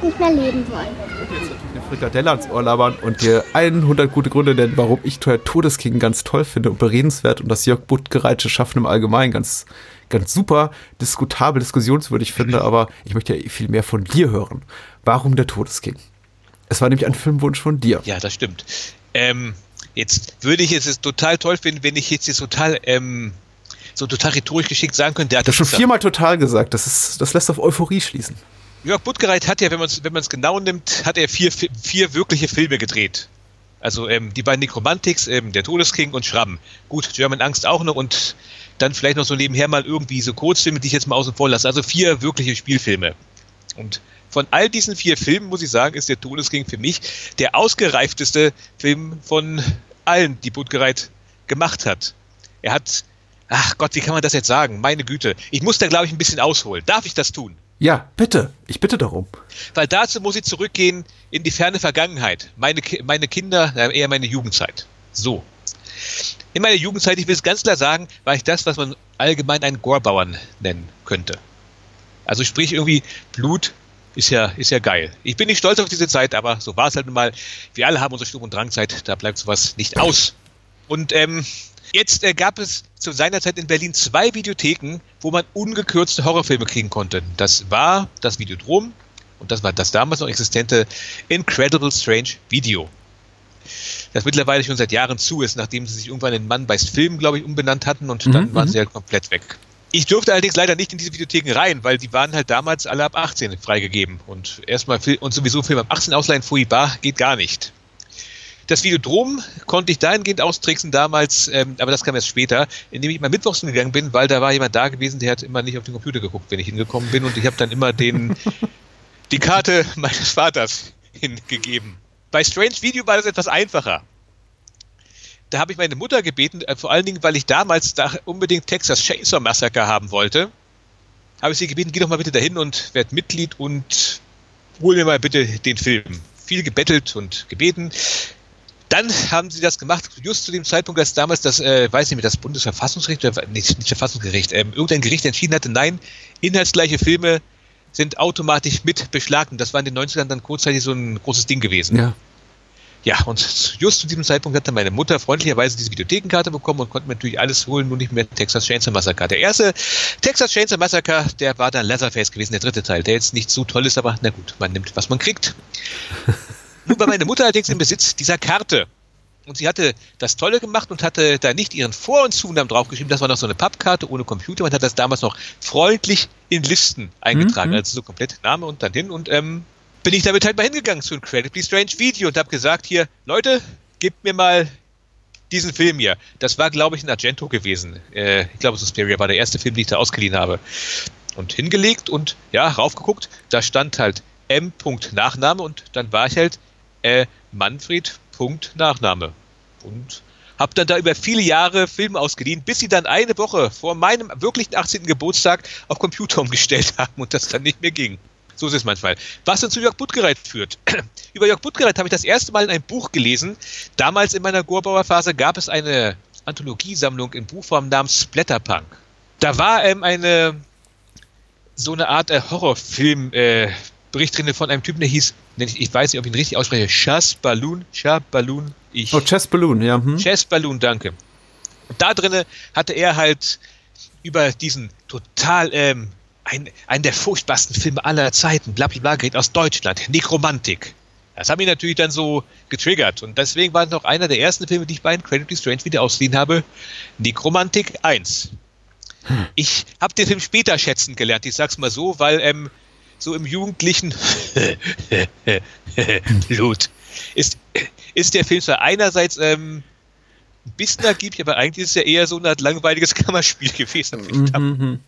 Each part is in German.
Menschen nicht mehr leben wollen. Eine Frikadelle ans Ohr labern und dir 100 gute Gründe nennen, warum ich der Todesking ganz toll finde und beredenswert und das Jörg Buttgereitsche Schaffen im Allgemeinen ganz, ganz super, diskutabel, diskussionswürdig finde, aber ich möchte ja viel mehr von dir hören. Warum der Todesking? Es war nämlich ein Filmwunsch von dir. Ja, das stimmt. Ähm, jetzt würde ich es total toll finden, wenn ich jetzt, jetzt total ähm, so total rhetorisch geschickt sagen könnte. Der hat das schon viermal total gesagt. Das, ist, das lässt auf Euphorie schließen. Jörg Buttgereit hat ja, wenn man es wenn genau nimmt, hat er vier, vier wirkliche Filme gedreht. Also ähm, die beiden Necromantics, ähm, der Todesking und Schramm. Gut, German Angst auch noch und dann vielleicht noch so nebenher mal irgendwie so Kurzfilme, die ich jetzt mal außen vor lasse. Also vier wirkliche Spielfilme. Und von all diesen vier Filmen, muss ich sagen, ist der Todesking für mich der ausgereifteste Film von allen, die Buttgereit gemacht hat. Er hat, ach Gott, wie kann man das jetzt sagen? Meine Güte. Ich muss da, glaube ich, ein bisschen ausholen. Darf ich das tun? Ja, bitte. Ich bitte darum. Weil dazu muss ich zurückgehen in die ferne Vergangenheit. Meine, meine Kinder, eher meine Jugendzeit. So. In meiner Jugendzeit, ich will es ganz klar sagen, war ich das, was man allgemein einen Gorbauern nennen könnte. Also sprich irgendwie Blut ist ja, ist ja geil. Ich bin nicht stolz auf diese Zeit, aber so war es halt nun mal. Wir alle haben unsere Sturm- und Drangzeit, da bleibt sowas nicht aus. Und ähm, Jetzt äh, gab es zu seiner Zeit in Berlin zwei Videotheken, wo man ungekürzte Horrorfilme kriegen konnte. Das war das Videodrom und das war das damals noch existente Incredible Strange Video. Das mittlerweile schon seit Jahren zu ist, nachdem sie sich irgendwann in Mann bei Film, glaube ich, umbenannt hatten und mhm, dann waren mhm. sie halt komplett weg. Ich durfte allerdings leider nicht in diese Videotheken rein, weil die waren halt damals alle ab 18 freigegeben. Und erstmal und sowieso Film ab 18 ausleihen, fui bar, geht gar nicht. Das Videodrom konnte ich dahingehend austricksen damals, ähm, aber das kam erst später, indem ich mal mittwochs gegangen bin, weil da war jemand da gewesen, der hat immer nicht auf den Computer geguckt, wenn ich hingekommen bin und ich habe dann immer den, die Karte meines Vaters hingegeben. Bei Strange Video war das etwas einfacher. Da habe ich meine Mutter gebeten, äh, vor allen Dingen, weil ich damals da unbedingt Texas Chainsaw Massacre haben wollte, habe ich sie gebeten, geh doch mal bitte dahin und werd Mitglied und hol mir mal bitte den Film. Viel gebettelt und gebeten. Dann haben sie das gemacht, just zu dem Zeitpunkt, als damals das, äh, weiß nicht mehr, das Bundesverfassungsgericht, oder nicht, nicht Verfassungsgericht, ähm, irgendein Gericht entschieden hatte, nein, inhaltsgleiche Filme sind automatisch mit beschlagnahmt. Das war in den 90ern dann kurzzeitig so ein großes Ding gewesen. Ja. Ja, und just zu diesem Zeitpunkt hat dann meine Mutter freundlicherweise diese Videothekenkarte bekommen und konnte mir natürlich alles holen, nur nicht mehr Texas Chainsaw Massacre. Der erste Texas Chainsaw Massacre, der war dann Leatherface gewesen, der dritte Teil, der jetzt nicht so toll ist, aber na gut, man nimmt, was man kriegt. Nun war meine Mutter allerdings im Besitz dieser Karte. Und sie hatte das Tolle gemacht und hatte da nicht ihren Vor- und Zunamen draufgeschrieben. Das war noch so eine Pappkarte ohne Computer. Man hat das damals noch freundlich in Listen eingetragen. Mhm. Also so komplett Name und dann hin. Und ähm, bin ich damit halt mal hingegangen zu Incredibly Strange Video und habe gesagt, hier, Leute, gebt mir mal diesen Film hier. Das war, glaube ich, ein Argento gewesen. Äh, ich glaube, Suspiria war der erste Film, den ich da ausgeliehen habe. Und hingelegt und ja, raufgeguckt. Da stand halt M. Nachname und dann war ich halt äh, Manfred. Nachname. Und habe dann da über viele Jahre Filme ausgeliehen, bis sie dann eine Woche vor meinem wirklichen 18. Geburtstag auf Computer umgestellt haben und das dann nicht mehr ging. So ist es manchmal. Was uns zu Jörg Buttgereit führt. Über Jörg Buttgereit habe ich das erste Mal in einem Buch gelesen. Damals in meiner Gorbauer Phase gab es eine Anthologiesammlung in Buchform namens Splatterpunk. Da war ähm, eine so eine Art äh, Horrorfilm äh, Bericht drin von einem Typen, der hieß, ich weiß nicht, ob ich ihn richtig ausspreche, Chas Balloon, Chas Balloon, ich. Oh, Chess Balloon, ja. Hm. Chess Balloon, danke. Und da drinne hatte er halt über diesen total, ähm, ein, einen der furchtbarsten Filme aller Zeiten, blablabla, geht aus Deutschland, Nekromantik. Das haben ihn natürlich dann so getriggert. Und deswegen war es noch einer der ersten Filme, die ich bei Incredibly Strange wieder ausliehen habe. Nekromantik 1. Hm. Ich habe den Film später schätzen gelernt, ich sag's mal so, weil ähm, so im jugendlichen Blut ist, ist der Film zwar einerseits ähm, ein bisschen ergiebig, aber eigentlich ist es ja eher so Art langweiliges Kammerspiel gewesen. Mhm.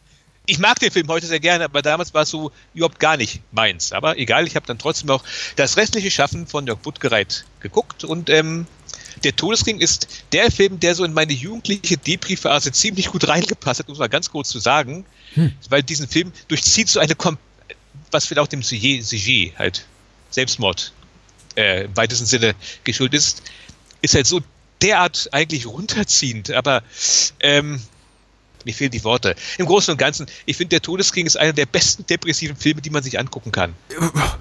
Ich mag den Film heute sehr gerne, aber damals war es so überhaupt gar nicht meins. Aber egal, ich habe dann trotzdem auch das restliche Schaffen von Jörg Buttgereit geguckt und ähm, der Todesring ist der Film, der so in meine jugendliche Depri-Phase ziemlich gut reingepasst hat, muss man ganz kurz zu sagen, hm. weil diesen Film durchzieht so eine komplette was vielleicht auch dem Sujet halt Selbstmord äh, im weitesten Sinne geschuldet ist, ist halt so derart eigentlich runterziehend, aber ähm, Mir fehlen die Worte. Im Großen und Ganzen, ich finde, der Todesking ist einer der besten depressiven Filme, die man sich angucken kann.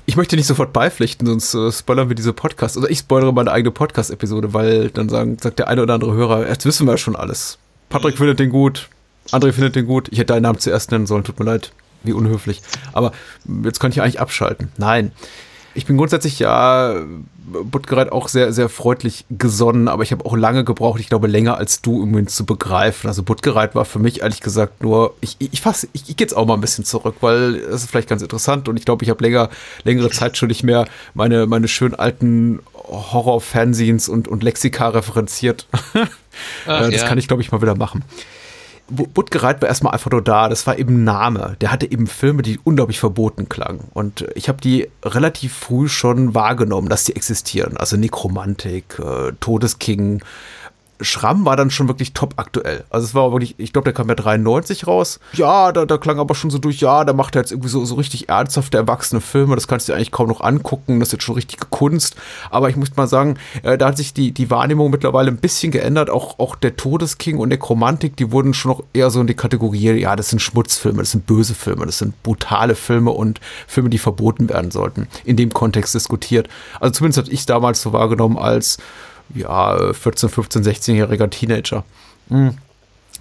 Ich möchte nicht sofort beipflichten, sonst äh, spoilern wir diese Podcast. Oder ich spoilere meine eigene Podcast-Episode, weil dann sagen, sagt der eine oder andere Hörer, jetzt wissen wir ja schon alles. Patrick mhm. findet den gut, André findet den gut. Ich hätte deinen Namen zuerst nennen sollen, tut mir leid. Wie unhöflich. Aber jetzt könnte ich eigentlich abschalten. Nein. Ich bin grundsätzlich ja Buttgereit auch sehr, sehr freundlich gesonnen, aber ich habe auch lange gebraucht, ich glaube länger als du, um ihn zu begreifen. Also Buttgereit war für mich ehrlich gesagt nur, ich, ich fasse, ich, ich gehe jetzt auch mal ein bisschen zurück, weil es ist vielleicht ganz interessant und ich glaube, ich habe länger, längere Zeit schon nicht mehr meine, meine schönen alten Horror-Fanzines und, und Lexika referenziert. Ach, das ja. kann ich, glaube ich, mal wieder machen. Buttgereit war erstmal einfach nur da. Das war eben Name. Der hatte eben Filme, die unglaublich verboten klangen. Und ich habe die relativ früh schon wahrgenommen, dass die existieren. Also Nekromantik, äh, Todesking, Schramm war dann schon wirklich top aktuell. Also es war wirklich, ich glaube, der kam ja 93 raus. Ja, da, da klang aber schon so durch, ja, da macht er jetzt irgendwie so, so richtig ernsthafte, erwachsene Filme. Das kannst du dir eigentlich kaum noch angucken. Das ist jetzt schon richtige Kunst. Aber ich muss mal sagen, äh, da hat sich die, die Wahrnehmung mittlerweile ein bisschen geändert. Auch, auch der Todesking und Nekromantik, die wurden schon noch eher so in die Kategorie, ja, das sind Schmutzfilme, das sind böse Filme, das sind brutale Filme und Filme, die verboten werden sollten. In dem Kontext diskutiert. Also zumindest habe ich damals so wahrgenommen als ja, 14, 15, 16-jähriger Teenager. Hm.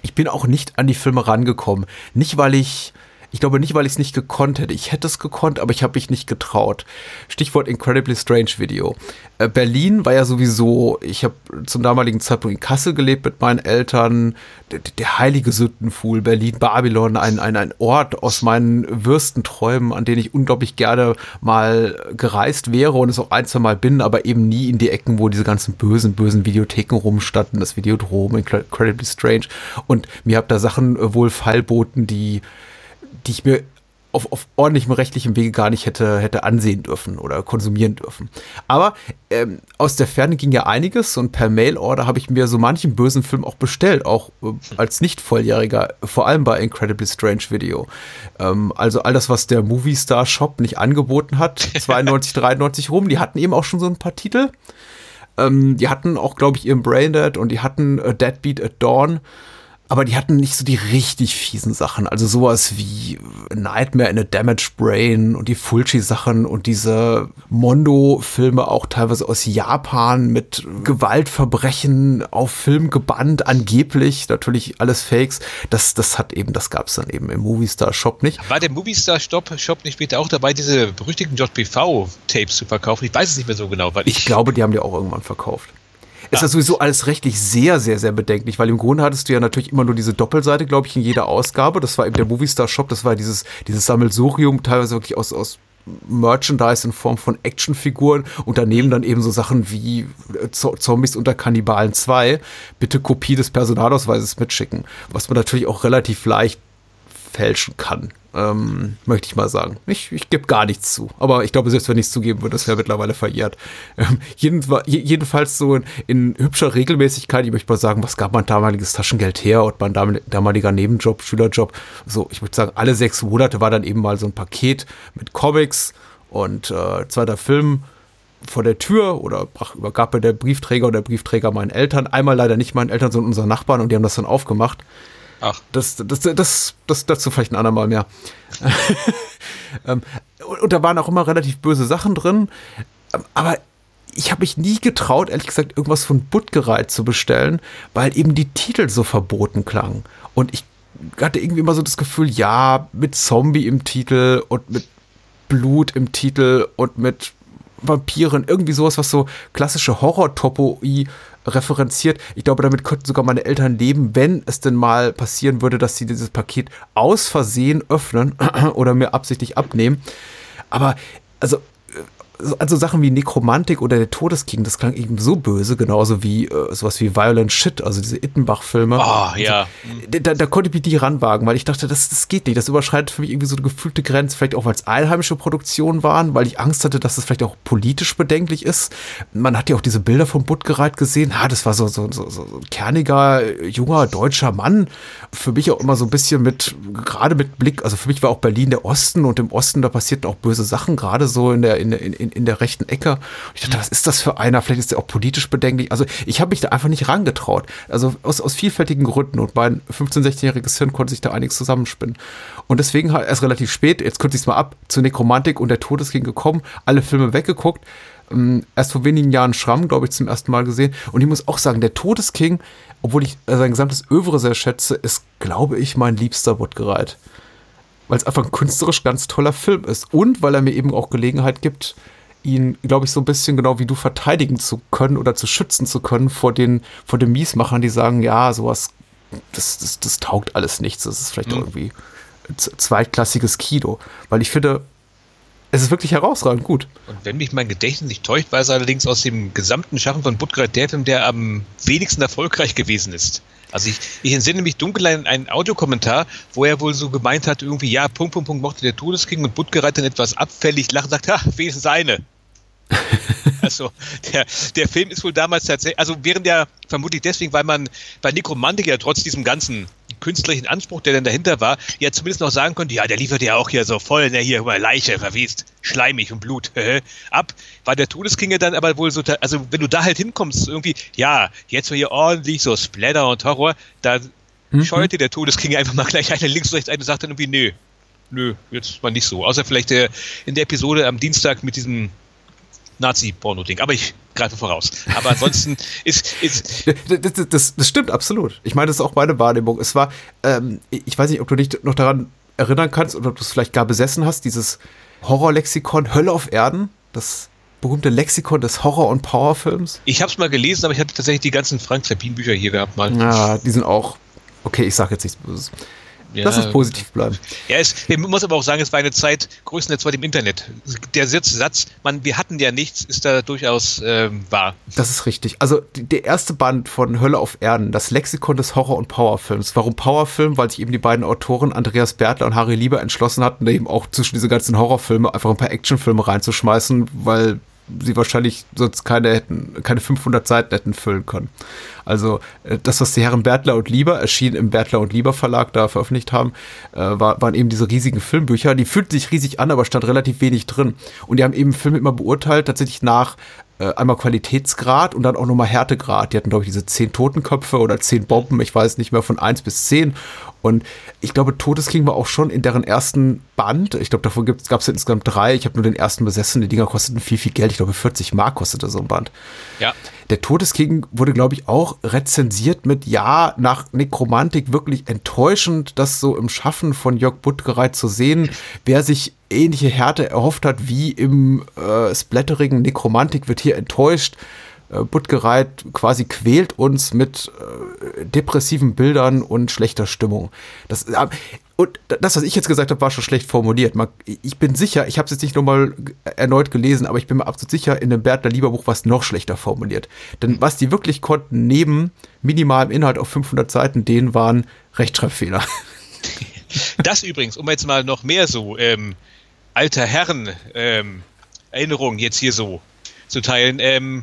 Ich bin auch nicht an die Filme rangekommen. Nicht, weil ich ich glaube nicht, weil ich es nicht gekonnt hätte. Ich hätte es gekonnt, aber ich habe mich nicht getraut. Stichwort Incredibly Strange Video. Äh, Berlin war ja sowieso, ich habe zum damaligen Zeitpunkt in Kassel gelebt mit meinen Eltern. Der, der heilige Sündenfuhl, Berlin, Babylon, ein, ein, ein Ort aus meinen Würstenträumen, an den ich unglaublich gerne mal gereist wäre und es auch ein, zwei Mal bin, aber eben nie in die Ecken, wo diese ganzen bösen, bösen Videotheken rumstanden, das Videodrom, Incredibly Strange. Und mir habt da Sachen äh, wohl feilboten, die die ich mir auf, auf ordentlichem rechtlichem Wege gar nicht hätte, hätte ansehen dürfen oder konsumieren dürfen. Aber ähm, aus der Ferne ging ja einiges und per Mail-Order habe ich mir so manchen bösen Film auch bestellt, auch äh, als Nicht-Volljähriger, vor allem bei Incredibly Strange Video. Ähm, also all das, was der Movie Star Shop nicht angeboten hat, 92, 93 rum, die hatten eben auch schon so ein paar Titel. Ähm, die hatten auch, glaube ich, ihren Braindead und die hatten A Deadbeat at Dawn aber die hatten nicht so die richtig fiesen Sachen. Also sowas wie Nightmare in a Damaged Brain und die Fulci-Sachen und diese Mondo-Filme auch teilweise aus Japan mit Gewaltverbrechen auf Film gebannt, angeblich, natürlich alles Fakes. Das, das hat eben, das gab es dann eben im Movistar Shop nicht. War der Movistar Shop, Shop nicht später auch dabei, diese berüchtigten JPV-Tapes zu verkaufen? Ich weiß es nicht mehr so genau. Weil ich, ich glaube, die haben die auch irgendwann verkauft ist das sowieso alles rechtlich sehr, sehr, sehr bedenklich, weil im Grunde hattest du ja natürlich immer nur diese Doppelseite, glaube ich, in jeder Ausgabe. Das war eben der Movistar Shop, das war dieses, dieses Sammelsurium, teilweise wirklich aus, aus Merchandise in Form von Actionfiguren und daneben dann eben so Sachen wie äh, Zombies unter Kannibalen 2. Bitte Kopie des Personalausweises mitschicken. Was man natürlich auch relativ leicht fälschen kann. Ähm, möchte ich mal sagen. Ich, ich gebe gar nichts zu. Aber ich glaube, selbst wenn ich es zugeben würde, das wäre mittlerweile verjährt. Ähm, jeden, jedenfalls so in, in, hübscher Regelmäßigkeit, ich möchte mal sagen, was gab mein damaliges Taschengeld her und mein damaliger Nebenjob, Schülerjob. So, ich würde sagen, alle sechs Monate war dann eben mal so ein Paket mit Comics und äh, zweiter Film vor der Tür oder übergab mir der Briefträger oder der Briefträger meinen Eltern. Einmal leider nicht meinen Eltern, sondern unseren Nachbarn und die haben das dann aufgemacht. Ach. Das, das, das, das, dazu vielleicht ein andermal mehr. ähm, und, da waren auch immer relativ böse Sachen drin. Ähm, aber ich habe mich nie getraut, ehrlich gesagt, irgendwas von Buttgereit zu bestellen, weil eben die Titel so verboten klangen. Und ich hatte irgendwie immer so das Gefühl, ja, mit Zombie im Titel und mit Blut im Titel und mit Vampiren, irgendwie sowas, was so klassische Horror-Topoi referenziert. Ich glaube, damit könnten sogar meine Eltern leben, wenn es denn mal passieren würde, dass sie dieses Paket aus Versehen öffnen oder mir absichtlich abnehmen. Aber also also Sachen wie Nekromantik oder der Todesking, das klang eben so böse, genauso wie äh, sowas wie Violent Shit, also diese Ittenbach-Filme. Oh, ja. Da, da, konnte ich mich nicht ranwagen, weil ich dachte, das, das geht nicht. Das überschreitet für mich irgendwie so eine gefühlte Grenze, vielleicht auch, weil es einheimische Produktionen waren, weil ich Angst hatte, dass es das vielleicht auch politisch bedenklich ist. Man hat ja auch diese Bilder von Buttgereit gesehen. Ha, das war so, so, so, so ein kerniger, junger, deutscher Mann. Für mich auch immer so ein bisschen mit, gerade mit Blick, also für mich war auch Berlin der Osten und im Osten, da passierten auch böse Sachen, gerade so in der, in, in in, in der rechten Ecke. Und ich dachte, was ist das für einer? Vielleicht ist der auch politisch bedenklich. Also ich habe mich da einfach nicht rangetraut. Also aus, aus vielfältigen Gründen. Und mein 15-, 16-jähriges Hirn konnte sich da einiges zusammenspinnen. Und deswegen halt erst relativ spät, jetzt kürze ich es mal ab, zu Nekromantik und der Todesking gekommen, alle Filme weggeguckt. Ähm, erst vor wenigen Jahren Schramm, glaube ich, zum ersten Mal gesehen. Und ich muss auch sagen, der Todesking, obwohl ich sein gesamtes Övre sehr schätze, ist, glaube ich, mein liebster Woodgereit weil es einfach ein künstlerisch ganz toller Film ist und weil er mir eben auch Gelegenheit gibt, ihn, glaube ich, so ein bisschen genau wie du verteidigen zu können oder zu schützen zu können vor den, vor den Miesmachern, die sagen, ja, sowas, das, das, das taugt alles nichts, das ist vielleicht mhm. irgendwie zweitklassiges Kino. Weil ich finde, es ist wirklich herausragend gut. Und wenn mich mein Gedächtnis nicht täuscht, war es allerdings aus dem gesamten Schaffen von Budgrad der Film, der am wenigsten erfolgreich gewesen ist. Also ich, ich entsinne mich dunkel an einen Audiokommentar, wo er wohl so gemeint hat, irgendwie, ja, Punkt, Punkt, Punkt, mochte der Todesking und Budgereit dann etwas abfällig lachen, sagt, ha, wenigstens eine. also der, der Film ist wohl damals tatsächlich, also während ja vermutlich deswegen, weil man bei Necromantic ja trotz diesem ganzen künstlerischen Anspruch, der dann dahinter war, ja zumindest noch sagen konnte, ja, der liefert ja auch hier so voll, ne, hier über Leiche, verwest, schleimig und Blut, ab, war der Todesking ja dann aber wohl so, also wenn du da halt hinkommst, irgendwie, ja, jetzt war hier ordentlich so Splatter und Horror, da mhm. scheute der Todesking einfach mal gleich eine links und rechts ein und sagt dann irgendwie, nö, nö, jetzt mal nicht so. Außer vielleicht der, in der Episode am Dienstag mit diesem Nazi-Porno-Ding. Aber ich greife voraus. Aber ansonsten ist. ist das, das, das, das, stimmt absolut. Ich meine, das ist auch meine Wahrnehmung. Es war, ähm, ich weiß nicht, ob du dich noch daran erinnern kannst oder ob du es vielleicht gar besessen hast, dieses Horrorlexikon Hölle auf Erden, das berühmte Lexikon des Horror- und Powerfilms. Ich habe es mal gelesen, aber ich hatte tatsächlich die ganzen Frank Treppin-Bücher hier gehabt mal. Ja, die sind auch. Okay, ich sage jetzt nichts Böses. Ja, Lass uns positiv bleiben. Ja, es, man muss aber auch sagen, es war eine Zeit größtenteils im Internet. Der Satz, man, wir hatten ja nichts, ist da durchaus ähm, wahr. Das ist richtig. Also die, der erste Band von Hölle auf Erden, das Lexikon des Horror- und Powerfilms. Warum Powerfilm? Weil sich eben die beiden Autoren Andreas Bertler und Harry Lieber entschlossen hatten, eben auch zwischen diese ganzen Horrorfilme einfach ein paar Actionfilme reinzuschmeißen, weil sie wahrscheinlich sonst keine hätten, keine 500 Seiten hätten füllen können. Also äh, das, was die Herren Bertler und Lieber erschienen im Bertler und Lieber Verlag da veröffentlicht haben, äh, war, waren eben diese riesigen Filmbücher. Die fühlten sich riesig an, aber stand relativ wenig drin. Und die haben eben Filme immer beurteilt, tatsächlich nach äh, einmal Qualitätsgrad und dann auch nochmal Härtegrad. Die hatten, glaube ich, diese zehn Totenköpfe oder zehn Bomben, ich weiß nicht mehr, von eins bis zehn. Und ich glaube, Todesking war auch schon in deren ersten Band. Ich glaube, davon gab es insgesamt drei. Ich habe nur den ersten besessen. Die Dinger kosteten viel, viel Geld. Ich glaube, 40 Mark kostete so ein Band. Ja. Der Todesking wurde, glaube ich, auch rezensiert mit, ja, nach Nekromantik wirklich enttäuschend, das so im Schaffen von Jörg Buttgereit zu sehen. Wer sich ähnliche Härte erhofft hat wie im äh, splatterigen Nekromantik, wird hier enttäuscht. Äh, Buttgereit quasi quält uns mit äh, depressiven Bildern und schlechter Stimmung. Das, äh, und das, was ich jetzt gesagt habe, war schon schlecht formuliert. Ich bin sicher, ich habe es jetzt nicht nochmal erneut gelesen, aber ich bin mir absolut sicher, in dem Bertler Lieberbuch war es noch schlechter formuliert. Denn was die wirklich konnten, neben minimalem Inhalt auf 500 Seiten, denen waren Rechtschreibfehler. Das übrigens, um jetzt mal noch mehr so ähm, alter Herren ähm, Erinnerungen jetzt hier so zu teilen. Ähm,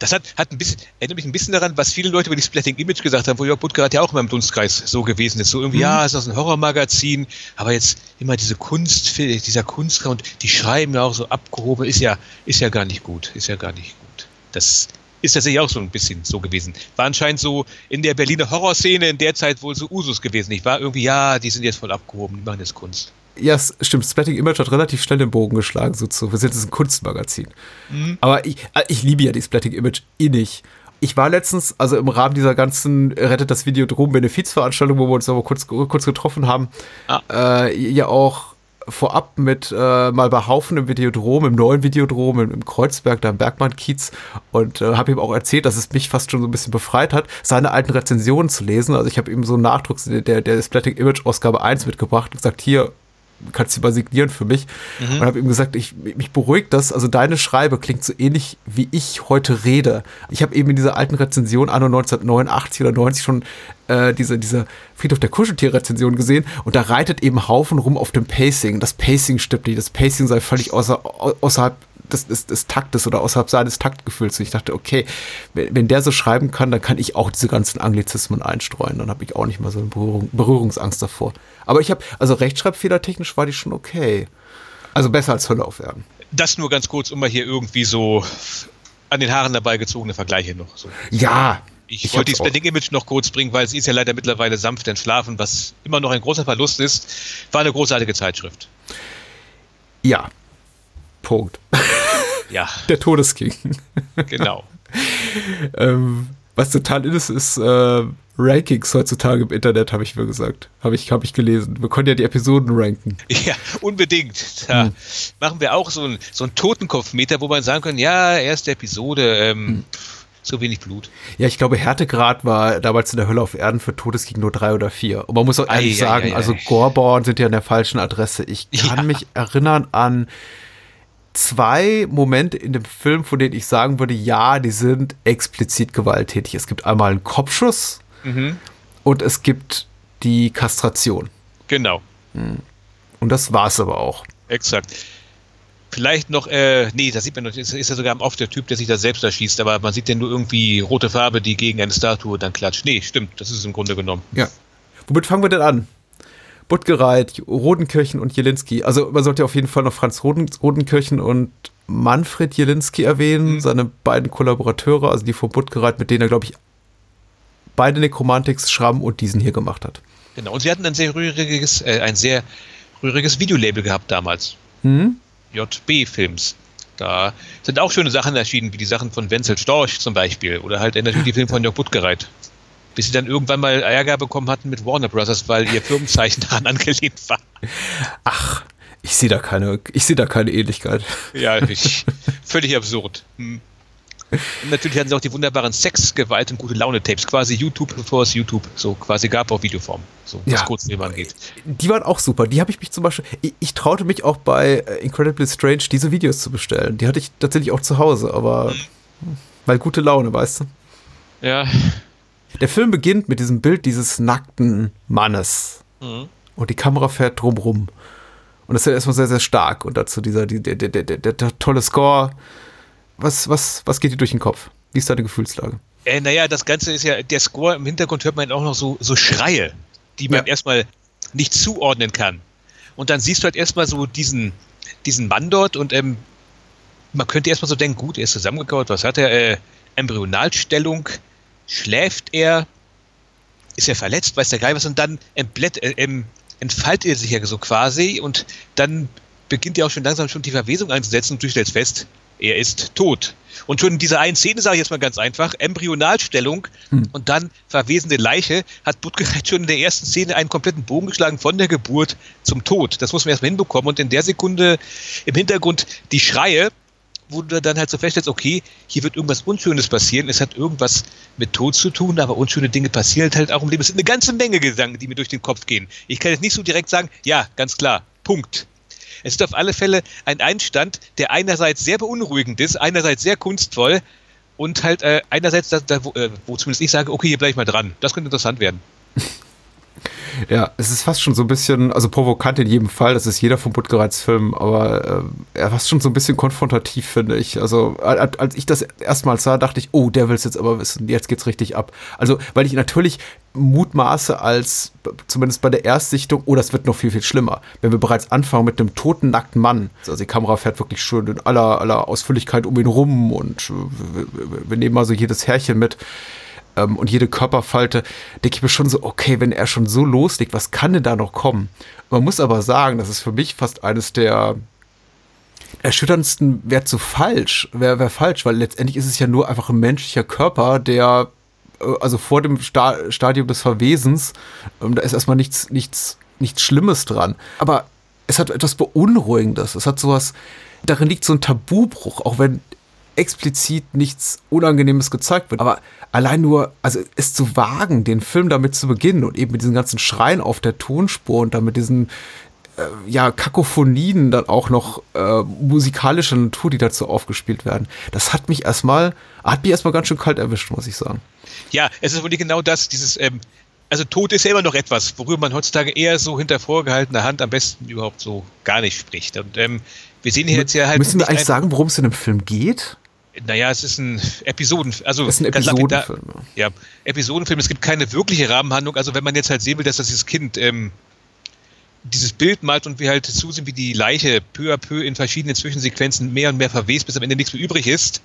das hat, hat ein bisschen, erinnert mich ein bisschen daran, was viele Leute über die Splatting Image gesagt haben, wo Jörg Buttgerät ja auch immer im Dunstkreis so gewesen ist. So irgendwie, mhm. ja, es ist ein Horrormagazin, aber jetzt immer diese Kunst, dieser Kunstraum und die schreiben ja auch so abgehoben, ist ja, ist ja gar nicht gut, ist ja gar nicht gut. Das ist tatsächlich auch so ein bisschen so gewesen. War anscheinend so in der Berliner Horrorszene in der Zeit wohl so Usus gewesen. Ich war irgendwie, ja, die sind jetzt voll abgehoben, die machen jetzt Kunst. Ja, stimmt. Splatting Image hat relativ schnell den Bogen geschlagen, so zu. Wir sind jetzt ein Kunstmagazin. Mhm. Aber ich, äh, ich liebe ja die Splatting Image innig. Ich war letztens, also im Rahmen dieser ganzen Rettet das Videodrom Benefizveranstaltung, wo wir uns aber kurz, kurz getroffen haben, ah. äh, ja auch vorab mit äh, mal bei Haufen im Videodrom, im neuen Videodrom, im, im Kreuzberg, da im Bergmann-Kiez und äh, habe ihm auch erzählt, dass es mich fast schon so ein bisschen befreit hat, seine alten Rezensionen zu lesen. Also ich habe ihm so einen Nachdruck der, der Splatting Image Ausgabe 1 mitgebracht und gesagt, hier, kannst du mal signieren für mich. Mhm. Und habe ihm gesagt, ich, mich beruhigt das. Also deine Schreibe klingt so ähnlich, wie ich heute rede. Ich habe eben in dieser alten Rezension anno 1989 oder 90 schon äh, diese, diese Friedhof der Kuscheltier-Rezension gesehen und da reitet eben Haufen rum auf dem Pacing. Das Pacing stimmt nicht. Das Pacing sei völlig außer, außerhalb des, des, des Taktes oder außerhalb seines Taktgefühls. Und ich dachte, okay, wenn, wenn, der so schreiben kann, dann kann ich auch diese ganzen Anglizismen einstreuen. Dann habe ich auch nicht mal so eine Berührung, Berührungsangst davor. Aber ich habe, also Rechtschreibfehlertechnisch war die schon okay. Also besser als Hölle auf Erden. Das nur ganz kurz, um mal hier irgendwie so an den Haaren dabei gezogene Vergleiche noch. So. Ja. Ich, ich wollte die Spending Image noch kurz bringen, weil sie ist ja leider mittlerweile sanft entschlafen, was immer noch ein großer Verlust ist. War eine großartige Zeitschrift. Ja. Punkt. Ja. Der Todesking. Genau. ähm, was total ist, ist äh, Rankings heutzutage im Internet, habe ich mir gesagt. Habe ich, hab ich gelesen. Wir können ja die Episoden ranken. Ja, unbedingt. Da hm. machen wir auch so einen so Totenkopfmeter, wo man sagen kann, ja, erste Episode, ähm, hm. so wenig Blut. Ja, ich glaube, Härtegrad war damals in der Hölle auf Erden für Todesking nur drei oder vier. Und man muss auch ehrlich ei, sagen, ei, ei, also Goreborn sind ja an der falschen Adresse. Ich kann ja. mich erinnern an zwei Momente in dem Film, von denen ich sagen würde, ja, die sind explizit gewalttätig. Es gibt einmal einen Kopfschuss mhm. und es gibt die Kastration. Genau. Hm. Und das war es aber auch. Exakt. Vielleicht noch, äh, nee, da sieht man noch, ist, ist ja sogar oft der Typ, der sich da selbst erschießt, aber man sieht ja nur irgendwie rote Farbe, die gegen eine Statue dann klatscht. Nee, stimmt, das ist es im Grunde genommen. Ja. Womit fangen wir denn an? Buttgereit, Rodenkirchen und Jelinski. Also man sollte auf jeden Fall noch Franz Roden, Rodenkirchen und Manfred Jelinski erwähnen, mhm. seine beiden Kollaborateure, also die von Buttgereit, mit denen er, glaube ich, beide Necromantics, Schramm und diesen hier gemacht hat. Genau, und sie hatten ein sehr rühriges, äh, ein sehr rühriges Videolabel gehabt damals. Mhm. JB Films. Da sind auch schöne Sachen erschienen, wie die Sachen von Wenzel Storch zum Beispiel. Oder halt natürlich die Filme von Jörg Buttgereit bis sie dann irgendwann mal Ärger bekommen hatten mit Warner Brothers, weil ihr Firmenzeichen daran angelehnt war. Ach, ich sehe da keine, ich sehe da keine Ähnlichkeit. Ja, ich, völlig absurd. Hm. Und natürlich hatten sie auch die wunderbaren Sex, Gewalt und gute Laune-Tapes, quasi YouTube, bevor es YouTube so quasi gab auf Videoform, so was ja. Kurzleben angeht. Die waren auch super. Die habe ich mich zum Beispiel, ich, ich, traute mich auch bei äh, Incredibly Strange diese Videos zu bestellen. Die hatte ich tatsächlich auch zu Hause, aber mhm. weil gute Laune, weißt du? Ja, der Film beginnt mit diesem Bild dieses nackten Mannes. Mhm. Und die Kamera fährt drumrum. Und das ist ja erstmal sehr, sehr stark. Und dazu dieser, die, der, der, der, der, tolle Score. Was, was, was geht dir durch den Kopf? Wie ist deine Gefühlslage? Äh, naja, das Ganze ist ja, der Score im Hintergrund hört man auch noch so, so Schreie, die man ja. erstmal nicht zuordnen kann. Und dann siehst du halt erstmal so diesen, diesen Mann dort und ähm, man könnte erstmal so denken, gut, er ist zusammengekauert, was hat er? Äh, Embryonalstellung, schläft er, ist er verletzt, weiß der Geil was, und dann entblätt, äh, entfaltet er sich ja so quasi und dann beginnt ja auch schon langsam schon die Verwesung einzusetzen und du stellst fest, er ist tot. Und schon in dieser einen Szene sage ich jetzt mal ganz einfach, Embryonalstellung hm. und dann verwesende Leiche, hat Buttgereit schon in der ersten Szene einen kompletten Bogen geschlagen von der Geburt zum Tod. Das muss man erstmal hinbekommen und in der Sekunde im Hintergrund die Schreie wo du dann halt so feststellst, okay, hier wird irgendwas Unschönes passieren, es hat irgendwas mit Tod zu tun, aber unschöne Dinge passieren halt auch im Leben. Es sind eine ganze Menge Gedanken, die mir durch den Kopf gehen. Ich kann jetzt nicht so direkt sagen, ja, ganz klar, Punkt. Es ist auf alle Fälle ein Einstand, der einerseits sehr beunruhigend ist, einerseits sehr kunstvoll und halt äh, einerseits, da, da, wo, äh, wo zumindest ich sage, okay, hier bleib ich mal dran. Das könnte interessant werden. Ja, es ist fast schon so ein bisschen, also provokant in jedem Fall, das ist jeder vom Buttgereiz Film, aber äh, er fast schon so ein bisschen konfrontativ, finde ich. Also als ich das erstmals sah, dachte ich, oh, der will es jetzt aber wissen, jetzt geht's richtig ab. Also, weil ich natürlich mutmaße als, zumindest bei der Erstsichtung, oh, das wird noch viel, viel schlimmer. Wenn wir bereits anfangen mit einem toten, nackten Mann, also die Kamera fährt wirklich schön in aller, aller Ausführlichkeit um ihn rum und wir, wir nehmen also jedes Härchen mit ähm, und jede Körperfalte, denke ich mir schon so, okay, wenn er schon so loslegt, was kann denn da noch kommen? Man muss aber sagen, das ist für mich fast eines der erschütterndsten, wäre zu falsch, wäre wär falsch, weil letztendlich ist es ja nur einfach ein menschlicher Körper, der äh, also vor dem Sta Stadium des Verwesens, ähm, da ist erstmal nichts, nichts, nichts Schlimmes dran. Aber es hat etwas Beunruhigendes. Es hat sowas, darin liegt so ein Tabubruch, auch wenn explizit nichts Unangenehmes gezeigt wird. Aber allein nur, also es zu wagen, den Film damit zu beginnen und eben mit diesen ganzen Schreien auf der Tonspur und dann mit diesen äh, ja, Kakophonien dann auch noch äh, musikalischer Natur, die dazu aufgespielt werden. Das hat mich erstmal, hat mich erstmal ganz schön kalt erwischt, muss ich sagen. Ja, es ist wohl genau das, dieses, ähm, also Tod ist ja immer noch etwas, worüber man heutzutage eher so hinter vorgehaltener Hand am besten überhaupt so gar nicht spricht. Und ähm, wir sehen hier jetzt ja halt. Müssen wir eigentlich sagen, worum es in dem Film geht? Naja, es ist ein Episoden, also es ist ein Episodenfilm. Ja, Episodenfilm. Es gibt keine wirkliche Rahmenhandlung. Also wenn man jetzt halt sehen will, dass das dieses Kind ähm, dieses Bild malt und wir halt zusehen, wie die Leiche peu à peu in verschiedenen Zwischensequenzen mehr und mehr verwest, bis am Ende nichts mehr übrig ist,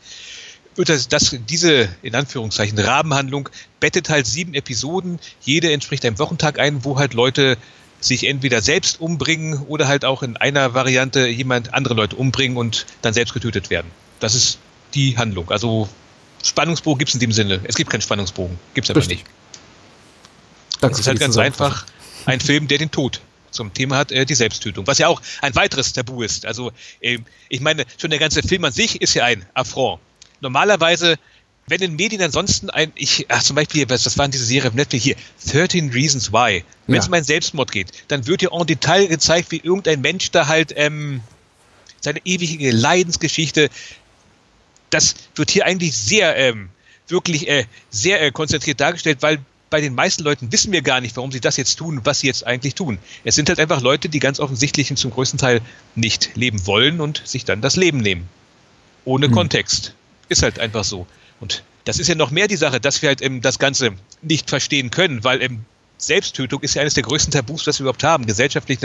wird das, das diese, in Anführungszeichen, Rabenhandlung bettet halt sieben Episoden, jede entspricht einem Wochentag ein, wo halt Leute sich entweder selbst umbringen oder halt auch in einer Variante jemand andere Leute umbringen und dann selbst getötet werden. Das ist die Handlung. Also Spannungsbogen gibt es in dem Sinne. Es gibt keinen Spannungsbogen. Gibt es aber Richtig. nicht. Danke es ist halt ganz einfach ein Film, der den Tod zum Thema hat, äh, die Selbsttötung. Was ja auch ein weiteres Tabu ist. Also äh, ich meine, schon der ganze Film an sich ist ja ein Affront. Normalerweise wenn in Medien ansonsten ein, ich, ach, zum Beispiel, das war in dieser Serie auf Netflix hier, 13 Reasons Why. Wenn es ja. um einen Selbstmord geht, dann wird ja en Detail gezeigt, wie irgendein Mensch da halt ähm, seine ewige Leidensgeschichte, das wird hier eigentlich sehr, ähm, wirklich äh, sehr äh, konzentriert dargestellt, weil bei den meisten Leuten wissen wir gar nicht, warum sie das jetzt tun, was sie jetzt eigentlich tun. Es sind halt einfach Leute, die ganz offensichtlich und zum größten Teil nicht leben wollen und sich dann das Leben nehmen. Ohne hm. Kontext. Ist halt einfach so. Und das ist ja noch mehr die Sache, dass wir halt eben das Ganze nicht verstehen können, weil eben Selbsttötung ist ja eines der größten Tabus, was wir überhaupt haben, gesellschaftlich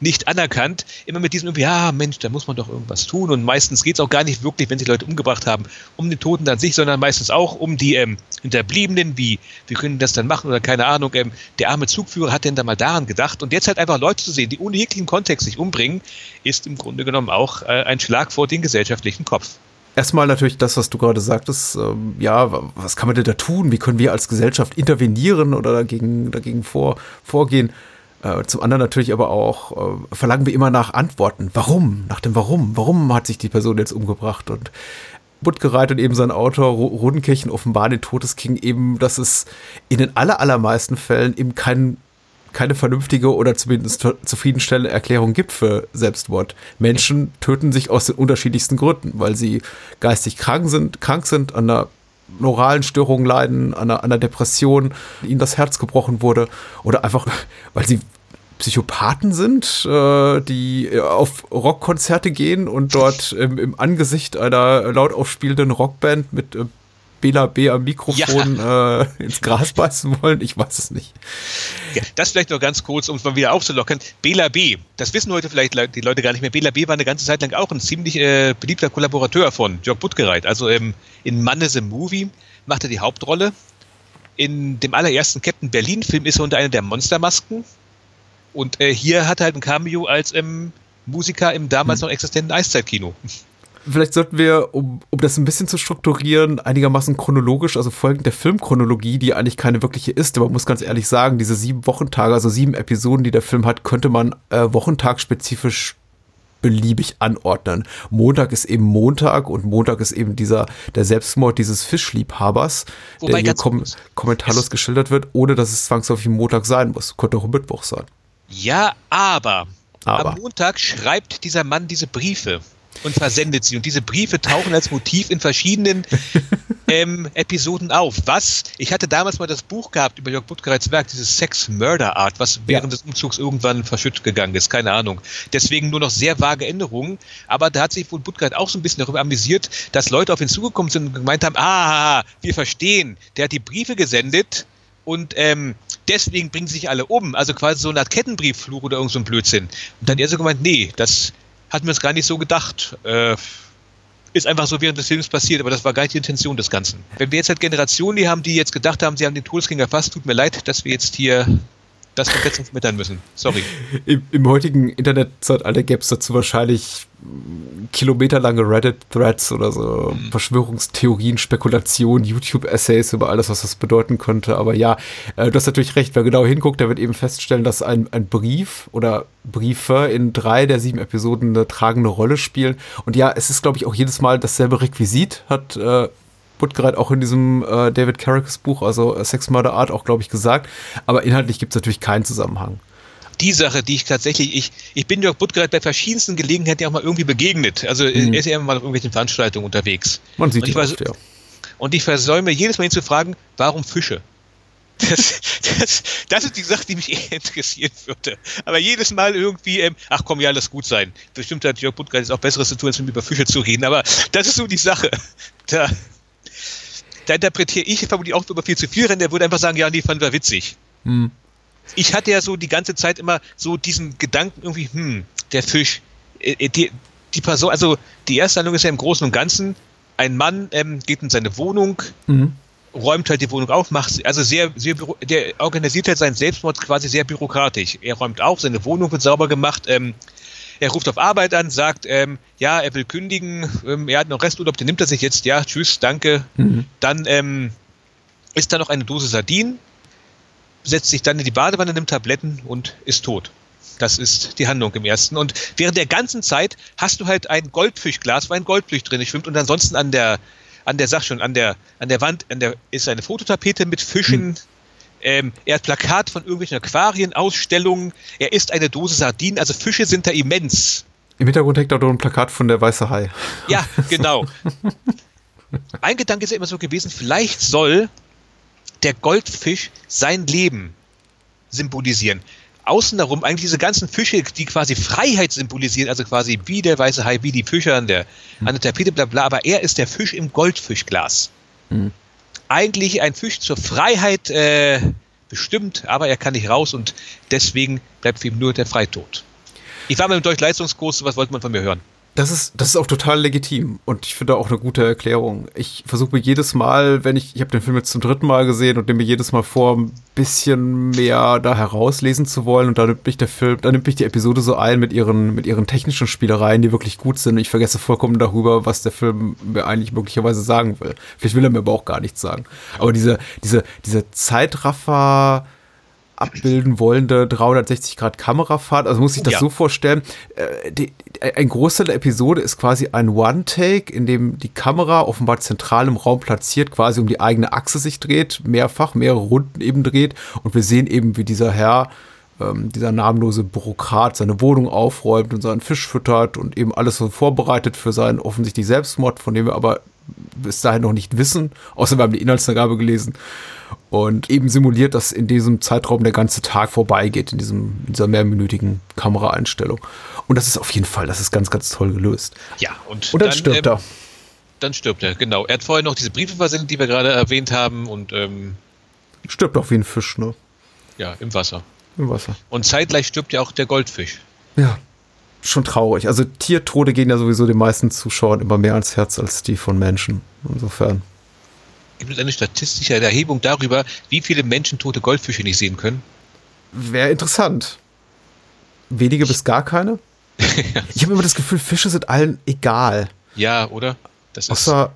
nicht anerkannt. Immer mit diesem, ja, Mensch, da muss man doch irgendwas tun. Und meistens geht es auch gar nicht wirklich, wenn sich Leute umgebracht haben, um den Toten an sich, sondern meistens auch um die ähm, Hinterbliebenen, wie, wir können das dann machen oder keine Ahnung, ähm, der arme Zugführer hat denn da mal daran gedacht. Und jetzt halt einfach Leute zu sehen, die ohne jeglichen Kontext sich umbringen, ist im Grunde genommen auch äh, ein Schlag vor den gesellschaftlichen Kopf erstmal natürlich das, was du gerade sagtest. Ähm, ja, was kann man denn da tun? Wie können wir als Gesellschaft intervenieren oder dagegen, dagegen vor, vorgehen? Äh, zum anderen natürlich aber auch äh, verlangen wir immer nach Antworten. Warum? Nach dem Warum? Warum hat sich die Person jetzt umgebracht? Und Buttgereit und eben sein Autor Rodenkirchen offenbaren den Todesking eben, dass es in den aller, allermeisten Fällen eben keinen keine vernünftige oder zumindest zufriedenstellende Erklärung gibt für Selbstmord. Menschen töten sich aus den unterschiedlichsten Gründen, weil sie geistig krank sind, krank sind, an einer neuralen Störung leiden, an einer, einer Depression, ihnen das Herz gebrochen wurde oder einfach, weil sie Psychopathen sind, äh, die auf Rockkonzerte gehen und dort im, im Angesicht einer laut aufspielenden Rockband mit äh, Bela B am Mikrofon ja. äh, ins Gras beißen wollen? Ich weiß es nicht. Ja, das vielleicht noch ganz kurz, um es mal wieder aufzulockern. Bela B, das wissen heute vielleicht die Leute gar nicht mehr. Bela B war eine ganze Zeit lang auch ein ziemlich äh, beliebter Kollaborateur von Jörg Buttgereit. Also ähm, in Mann is a Movie macht er die Hauptrolle. In dem allerersten Captain Berlin-Film ist er unter einer der Monstermasken. Und äh, hier hat er halt ein Cameo als ähm, Musiker im damals hm. noch existenten Eiszeitkino vielleicht sollten wir, um, um das ein bisschen zu strukturieren, einigermaßen chronologisch, also folgend der Filmchronologie, die eigentlich keine wirkliche ist, aber man muss ganz ehrlich sagen, diese sieben Wochentage, also sieben Episoden, die der Film hat, könnte man äh, wochentagspezifisch beliebig anordnen. Montag ist eben Montag und Montag ist eben dieser der Selbstmord dieses Fischliebhabers, Wobei der hier kom kommentarlos geschildert wird, ohne dass es zwangsläufig Montag sein muss. Könnte auch Mittwoch sein. Ja, aber, aber am Montag schreibt dieser Mann diese Briefe und versendet sie. Und diese Briefe tauchen als Motiv in verschiedenen ähm, Episoden auf. Was? Ich hatte damals mal das Buch gehabt über Jörg Buttgereits Werk, dieses Sex Murder Art, was während ja. des Umzugs irgendwann verschüttet gegangen ist. Keine Ahnung. Deswegen nur noch sehr vage Änderungen. Aber da hat sich wohl Buttgereit auch so ein bisschen darüber amüsiert, dass Leute auf ihn zugekommen sind und gemeint haben, ah, wir verstehen, der hat die Briefe gesendet und ähm, deswegen bringen sich alle um. Also quasi so eine Art Kettenbrieffluch oder irgend so ein Blödsinn. Und dann er so gemeint, nee, das hatten wir es gar nicht so gedacht. Äh, ist einfach so während des Films passiert, aber das war gar nicht die Intention des Ganzen. Wenn wir jetzt halt Generationen die haben, die jetzt gedacht haben, sie haben den Todesgänger erfasst, tut mir leid, dass wir jetzt hier das komplett vermittern müssen. Sorry. Im, im heutigen Internetzeitalter gäbe es dazu wahrscheinlich kilometerlange Reddit-Threads oder so mhm. Verschwörungstheorien, Spekulationen, YouTube-Essays über alles, was das bedeuten könnte. Aber ja, äh, du hast natürlich recht. Wer genau hinguckt, der wird eben feststellen, dass ein, ein Brief oder Briefe in drei der sieben Episoden eine tragende Rolle spielen. Und ja, es ist, glaube ich, auch jedes Mal dasselbe Requisit, hat äh, Buttgereit auch in diesem äh, David Carricks Buch, also äh, Sex Murder Art, auch, glaube ich, gesagt. Aber inhaltlich gibt es natürlich keinen Zusammenhang die Sache, die ich tatsächlich, ich, ich bin Jörg Buttgereit bei verschiedensten Gelegenheiten ja auch mal irgendwie begegnet. Also mhm. er ist ja immer mal auf irgendwelchen Veranstaltungen unterwegs. Man sieht und ich oft, ja. Und ich versäume jedes Mal ihn zu fragen, warum Fische? Das, das, das ist die Sache, die mich eher interessieren würde. Aber jedes Mal irgendwie, ähm, ach komm, ja, lass gut sein. Bestimmt hat Jörg Buttgereit jetzt auch Besseres zu tun, als mit über Fische zu reden. Aber das ist so die Sache. Da, da interpretiere ich vermutlich auch über viel zu viel, denn der würde einfach sagen, ja, nee, fand wir witzig. Hm. ich hatte ja so die ganze Zeit immer so diesen Gedanken irgendwie, hm, der Fisch, äh, äh, die, die Person, also die erste Handlung ist ja im Großen und Ganzen, ein Mann ähm, geht in seine Wohnung, mhm. räumt halt die Wohnung auf, macht, also sehr, sehr, der organisiert halt seinen Selbstmord quasi sehr bürokratisch. Er räumt auf, seine Wohnung wird sauber gemacht, ähm, er ruft auf Arbeit an, sagt, ähm, ja, er will kündigen, ähm, er hat noch Resturlaub, den nimmt er sich jetzt, ja, tschüss, danke. Mhm. Dann ähm, ist da noch eine Dose Sardinen, setzt sich dann in die Badewanne, nimmt Tabletten und ist tot. Das ist die Handlung im ersten. Und während der ganzen Zeit hast du halt ein Goldfischglas, wo ein Goldfisch drin schwimmt und ansonsten an der, an der, sag schon, an der, an der Wand, an der ist eine Fototapete mit Fischen. Hm. Ähm, er hat Plakat von irgendwelchen Aquarien, Ausstellungen. Er isst eine Dose Sardinen. Also Fische sind da immens. Im Hintergrund hängt auch noch ein Plakat von der Weiße Hai. Ja, genau. mein Gedanke ist ja immer so gewesen, vielleicht soll der Goldfisch sein Leben symbolisieren. Außen darum eigentlich diese ganzen Fische, die quasi Freiheit symbolisieren, also quasi wie der weiße Hai, wie die Fische an der, an der Tapete, bla bla, aber er ist der Fisch im Goldfischglas. Hm. Eigentlich ein Fisch zur Freiheit äh, bestimmt, aber er kann nicht raus und deswegen bleibt für ihn nur der Freitod. Ich war mit dem Deutsch-Leistungskurs, was wollte man von mir hören? Das ist, das ist auch total legitim und ich finde auch eine gute Erklärung. Ich versuche mir jedes Mal, wenn ich, ich habe den Film jetzt zum dritten Mal gesehen und nehme mir jedes Mal vor, ein bisschen mehr da herauslesen zu wollen und da nimmt mich der Film, da nimmt mich die Episode so ein mit ihren, mit ihren technischen Spielereien, die wirklich gut sind. Ich vergesse vollkommen darüber, was der Film mir eigentlich möglicherweise sagen will. Vielleicht will er mir aber auch gar nichts sagen. Aber diese, diese, diese Zeitraffer, abbilden wollende 360-Grad-Kamerafahrt. Also muss ich das ja. so vorstellen. Äh, die, ein Großteil der Episode ist quasi ein One-Take, in dem die Kamera offenbar zentral im Raum platziert, quasi um die eigene Achse sich dreht, mehrfach, mehrere Runden eben dreht. Und wir sehen eben, wie dieser Herr, ähm, dieser namenlose Bürokrat, seine Wohnung aufräumt und seinen Fisch füttert und eben alles so vorbereitet für seinen offensichtlich Selbstmord, von dem wir aber bis dahin noch nicht wissen, außer wir haben die Inhaltsangabe gelesen und eben simuliert, dass in diesem Zeitraum der ganze Tag vorbeigeht, in, diesem, in dieser mehrminütigen Kameraeinstellung. Und das ist auf jeden Fall, das ist ganz, ganz toll gelöst. Ja, und, und dann, dann stirbt ähm, er. Dann stirbt er, genau. Er hat vorher noch diese Briefe versendet, die wir gerade erwähnt haben und ähm, stirbt auch wie ein Fisch, ne? Ja, im Wasser. Im Wasser. Und zeitgleich stirbt ja auch der Goldfisch. Ja. Schon traurig. Also Tiertode gehen ja sowieso den meisten Zuschauern immer mehr ans Herz als die von Menschen. Insofern gibt es eine statistische Erhebung darüber, wie viele Menschen tote Goldfische nicht sehen können? Wäre interessant. Wenige bis gar keine? ich habe immer das Gefühl, Fische sind allen egal. Ja, oder? Das Außer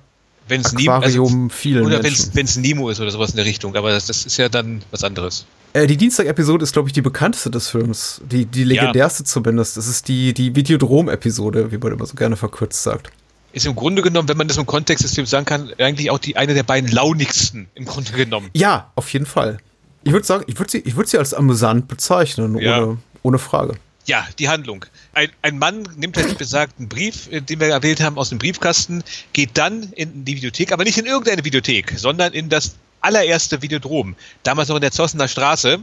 wenn's Aquarium also, vielen Oder wenn es Nemo ist oder sowas in der Richtung, aber das, das ist ja dann was anderes. Äh, die Dienstag-Episode ist, glaube ich, die bekannteste des Films. Die, die legendärste ja. zumindest. Das ist die, die Videodrom-Episode, wie man immer so gerne verkürzt sagt ist im Grunde genommen, wenn man das im Kontext des Films sagen kann, eigentlich auch die eine der beiden launigsten im Grunde genommen. Ja, auf jeden Fall. Ich würde sagen, ich würde sie, ich sie als amüsant bezeichnen, ja. ohne, ohne Frage. Ja, die Handlung. Ein, ein Mann nimmt halt den besagten Brief, äh, den wir erwähnt haben, aus dem Briefkasten, geht dann in die Videothek, aber nicht in irgendeine Videothek, sondern in das allererste Videodrom. Damals noch in der Zossener Straße.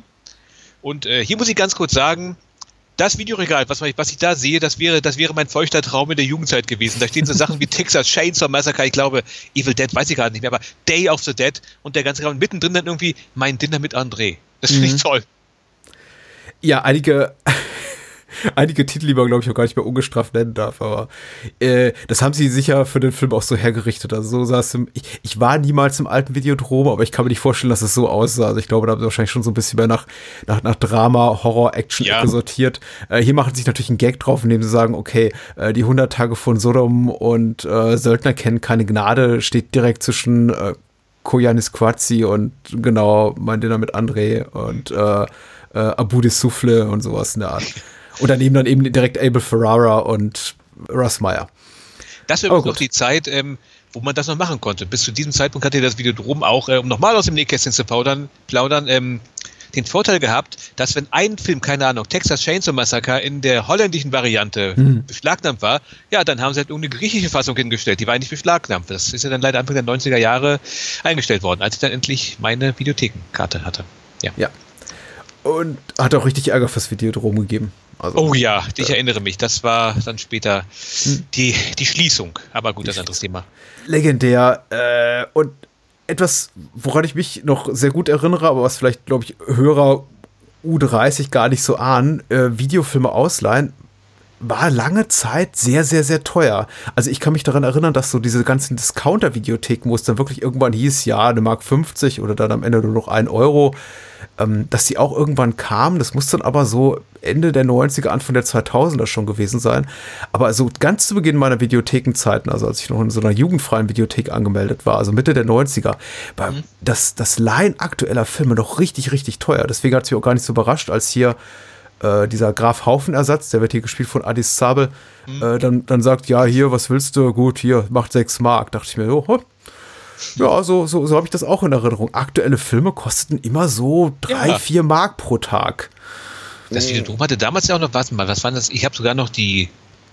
Und äh, hier muss ich ganz kurz sagen, das Videoregal, was, was ich da sehe, das wäre, das wäre mein feuchter Traum in der Jugendzeit gewesen. Da stehen so Sachen wie Texas Chainsaw Massacre, ich glaube, Evil Dead, weiß ich gerade nicht mehr, aber Day of the Dead und der ganze Raum mittendrin dann irgendwie mein Dinner mit André. Das finde ich mhm. toll. Ja, einige, einige Titel, die man, glaube ich, auch gar nicht mehr ungestraft nennen darf, aber äh, das haben sie sicher für den Film auch so hergerichtet. Also so saß im, ich, ich war niemals im alten Videodrom, aber ich kann mir nicht vorstellen, dass es so aussah. Also ich glaube, da haben sie wahrscheinlich schon so ein bisschen mehr nach, nach, nach Drama, Horror, Action ja. sortiert. Äh, hier machen sie sich natürlich einen Gag drauf, indem sie sagen, okay, äh, die 100 Tage von Sodom und äh, Söldner kennen keine Gnade steht direkt zwischen äh, Koyanis Quazi und genau mein Dinner mit André und äh, äh, Abu de Souffle und sowas in der Art. Und daneben dann eben direkt Abel Ferrara und Russ Meyer. Das wäre oh, noch die Zeit, ähm, wo man das noch machen konnte. Bis zu diesem Zeitpunkt hatte das Videodrom auch, äh, um nochmal aus dem Nähkästchen zu plaudern, plaudern ähm, den Vorteil gehabt, dass wenn ein Film, keine Ahnung, Texas Chainsaw Massacre in der holländischen Variante mhm. beschlagnahmt war, ja, dann haben sie halt irgendeine griechische Fassung hingestellt, die war nicht beschlagnahmt. Das ist ja dann leider Anfang der 90er Jahre eingestellt worden, als ich dann endlich meine Videothekenkarte hatte. Ja. ja. Und hat auch richtig Ärger fürs Videodrom gegeben. Also, oh ja, ich äh, erinnere mich. Das war dann später die, die Schließung. Aber gut, das ist ein anderes Thema. Legendär. Äh, und etwas, woran ich mich noch sehr gut erinnere, aber was vielleicht, glaube ich, Hörer U30 gar nicht so ahnen, äh, Videofilme ausleihen war lange Zeit sehr, sehr, sehr teuer. Also ich kann mich daran erinnern, dass so diese ganzen Discounter-Videotheken, wo es dann wirklich irgendwann hieß, ja, eine Mark 50 oder dann am Ende nur noch ein Euro, ähm, dass die auch irgendwann kamen. Das muss dann aber so Ende der 90er, Anfang der 2000er schon gewesen sein. Aber also ganz zu Beginn meiner Videothekenzeiten, also als ich noch in so einer jugendfreien Videothek angemeldet war, also Mitte der 90er, war mhm. das, das Leihen aktueller Filme doch richtig, richtig teuer. Deswegen hat es mich auch gar nicht so überrascht, als hier äh, dieser Graf Haufen-Ersatz, der wird hier gespielt von Adis Sabel, mhm. äh, dann, dann sagt, ja, hier, was willst du? Gut, hier, macht 6 Mark. Dachte ich mir, oh, ja, so, so, so habe ich das auch in Erinnerung. Aktuelle Filme kosten immer so 3, ja. 4 Mark pro Tag. Das Videodrom hatte damals ja auch noch, was mal, was waren das? Ich habe sogar noch die,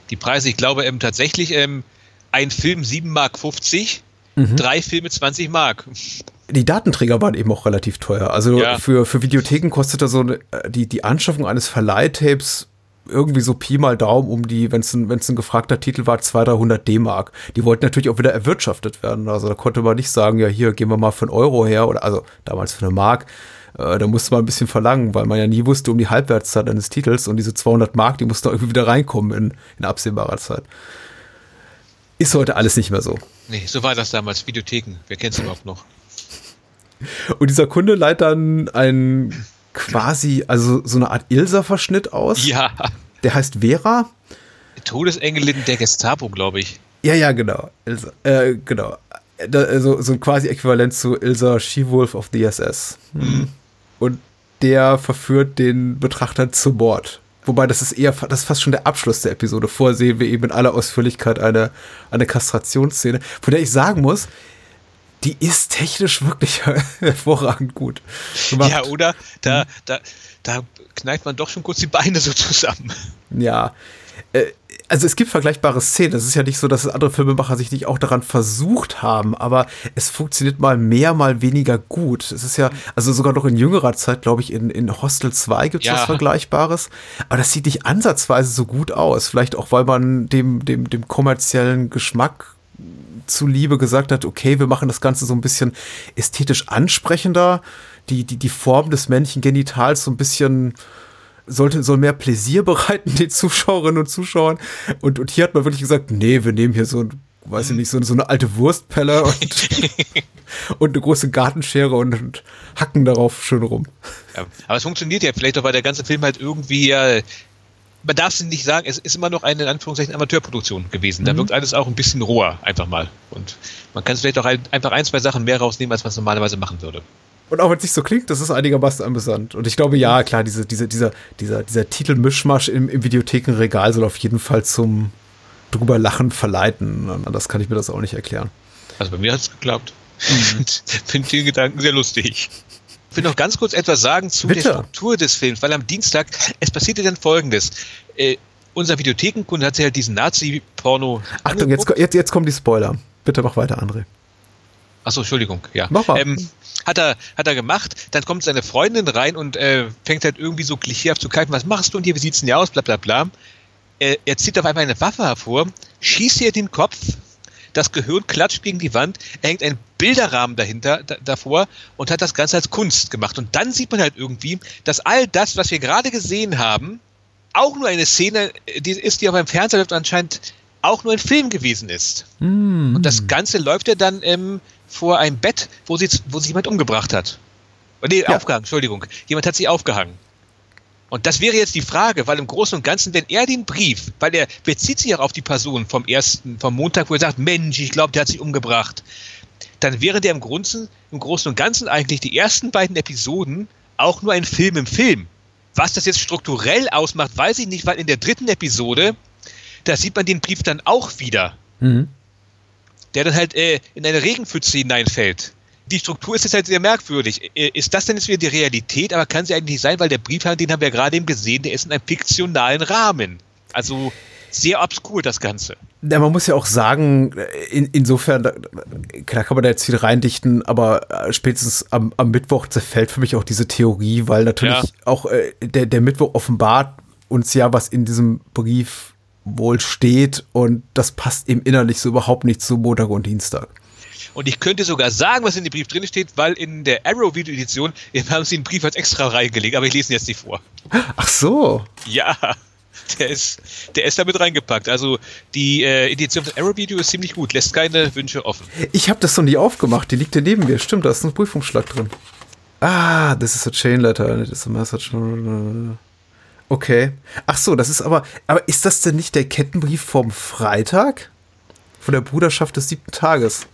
die Preise, ich glaube ähm, tatsächlich ähm, ein Film 7 Mark 50, mhm. drei Filme 20 Mark die Datenträger waren eben auch relativ teuer. Also ja. für, für Videotheken kostete so eine, die, die Anschaffung eines Verleihtapes irgendwie so Pi mal Daumen um die, wenn es ein, wenn's ein gefragter Titel war, 200, 300 D-Mark. Die wollten natürlich auch wieder erwirtschaftet werden. Also da konnte man nicht sagen, ja, hier gehen wir mal für einen Euro her oder also damals für eine Mark. Äh, da musste man ein bisschen verlangen, weil man ja nie wusste um die Halbwertszeit eines Titels und diese 200 Mark, die mussten irgendwie wieder reinkommen in, in absehbarer Zeit. Ist heute alles nicht mehr so. Nee, so war das damals. Videotheken. Wer kennt es überhaupt noch? Und dieser Kunde leitet dann ein quasi, also so eine Art Ilsa-Verschnitt aus. Ja. Der heißt Vera. Todesengelin der Gestapo, glaube ich. Ja, ja, genau. Ilsa, äh, genau. Da, also, so ein quasi Äquivalent zu Ilsa She-Wolf of the SS. Mhm. Und der verführt den Betrachter zu Mord. Wobei das ist eher, das ist fast schon der Abschluss der Episode. Vorher sehen wir eben in aller Ausführlichkeit eine, eine Kastrationsszene, von der ich sagen muss, die ist technisch wirklich hervorragend gut. Gemacht. Ja, oder? Da, da, da kneift man doch schon kurz die Beine so zusammen. Ja. Äh, also es gibt vergleichbare Szenen. Es ist ja nicht so, dass andere Filmemacher sich nicht auch daran versucht haben, aber es funktioniert mal mehr, mal weniger gut. Es ist ja, also sogar noch in jüngerer Zeit, glaube ich, in, in Hostel 2 gibt es ja. was Vergleichbares. Aber das sieht nicht ansatzweise so gut aus. Vielleicht auch, weil man dem, dem, dem kommerziellen Geschmack zuliebe gesagt hat, okay, wir machen das Ganze so ein bisschen ästhetisch ansprechender, die, die, die Form des männlichen Genitals so ein bisschen sollte, soll mehr Pläsier bereiten den Zuschauerinnen und Zuschauern. Und, und hier hat man wirklich gesagt, nee, wir nehmen hier so, weiß ich nicht, so, so eine alte Wurstpelle und, und eine große Gartenschere und, und, hacken darauf schön rum. Ja, aber es funktioniert ja vielleicht auch, weil der ganze Film halt irgendwie ja man darf es nicht sagen, es ist immer noch eine in Anführungszeichen Amateurproduktion gewesen. Da mhm. wirkt alles auch ein bisschen roher, einfach mal. Und man kann vielleicht auch ein, einfach ein, zwei Sachen mehr rausnehmen, als man es normalerweise machen würde. Und auch wenn es nicht so klingt, das ist einigermaßen amüsant. Und ich glaube, ja, klar, diese, diese, dieser, dieser, dieser Titelmischmasch im, im Videothekenregal soll auf jeden Fall zum drüber lachen verleiten. Das kann ich mir das auch nicht erklären. Also bei mir hat es geklappt. Mhm. Finde den Gedanken sehr lustig. Ich will noch ganz kurz etwas sagen zu Bitte. der Struktur des Films, weil am Dienstag, es passierte dann folgendes. Äh, unser Videothekenkunde hat sich halt diesen Nazi-Porno. Achtung, jetzt, jetzt, jetzt kommen die Spoiler. Bitte mach weiter, André. Achso, Entschuldigung, ja. Mach mal. Ähm, hat er, hat er gemacht, dann kommt seine Freundin rein und äh, fängt halt irgendwie so klischeehaft zu kalten, was machst du und hier, wie sieht's denn hier aus, bla bla bla. Er, er zieht auf einmal eine Waffe hervor, schießt ihr den Kopf, das Gehirn klatscht gegen die Wand, er hängt ein Bilderrahmen dahinter, da, davor und hat das Ganze als Kunst gemacht. Und dann sieht man halt irgendwie, dass all das, was wir gerade gesehen haben, auch nur eine Szene die ist, die auf einem Fernseher läuft anscheinend auch nur ein Film gewesen ist. Mm. Und das Ganze läuft ja dann ähm, vor einem Bett, wo, sie, wo sich jemand umgebracht hat. Oh, nee, ja. aufgehangen, Entschuldigung. Jemand hat sie aufgehangen. Und das wäre jetzt die Frage, weil im Großen und Ganzen, wenn er den Brief, weil er bezieht sich auch auf die Person vom ersten, vom Montag, wo er sagt, Mensch, ich glaube, der hat sich umgebracht, dann wäre der im Großen, im Großen und Ganzen eigentlich die ersten beiden Episoden auch nur ein Film im Film. Was das jetzt strukturell ausmacht, weiß ich nicht, weil in der dritten Episode, da sieht man den Brief dann auch wieder. Mhm. Der dann halt äh, in eine Regenpfütze hineinfällt die Struktur ist jetzt halt sehr merkwürdig. Ist das denn jetzt wieder die Realität? Aber kann sie eigentlich nicht sein, weil der Briefhandel, den haben wir gerade eben gesehen, der ist in einem fiktionalen Rahmen. Also sehr obskur das Ganze. Ja, man muss ja auch sagen, in, insofern, klar kann man da jetzt viel reindichten, aber äh, spätestens am, am Mittwoch zerfällt für mich auch diese Theorie, weil natürlich ja. auch äh, der, der Mittwoch offenbart uns ja, was in diesem Brief wohl steht und das passt eben innerlich so überhaupt nicht zu Montag und Dienstag. Und ich könnte sogar sagen, was in dem Brief drin steht, weil in der Arrow Video Edition haben sie den Brief als extra reingelegt, aber ich lese ihn jetzt nicht vor. Ach so. Ja, der ist, der ist damit reingepackt. Also die äh, Edition von Arrow Video ist ziemlich gut, lässt keine Wünsche offen. Ich habe das noch nie aufgemacht, die liegt ja neben mir. Stimmt, da ist ein Prüfungsschlag drin. Ah, this is a chain letter. It is a message. Okay. Ach so, das ist aber. Aber ist das denn nicht der Kettenbrief vom Freitag? Von der Bruderschaft des siebten Tages?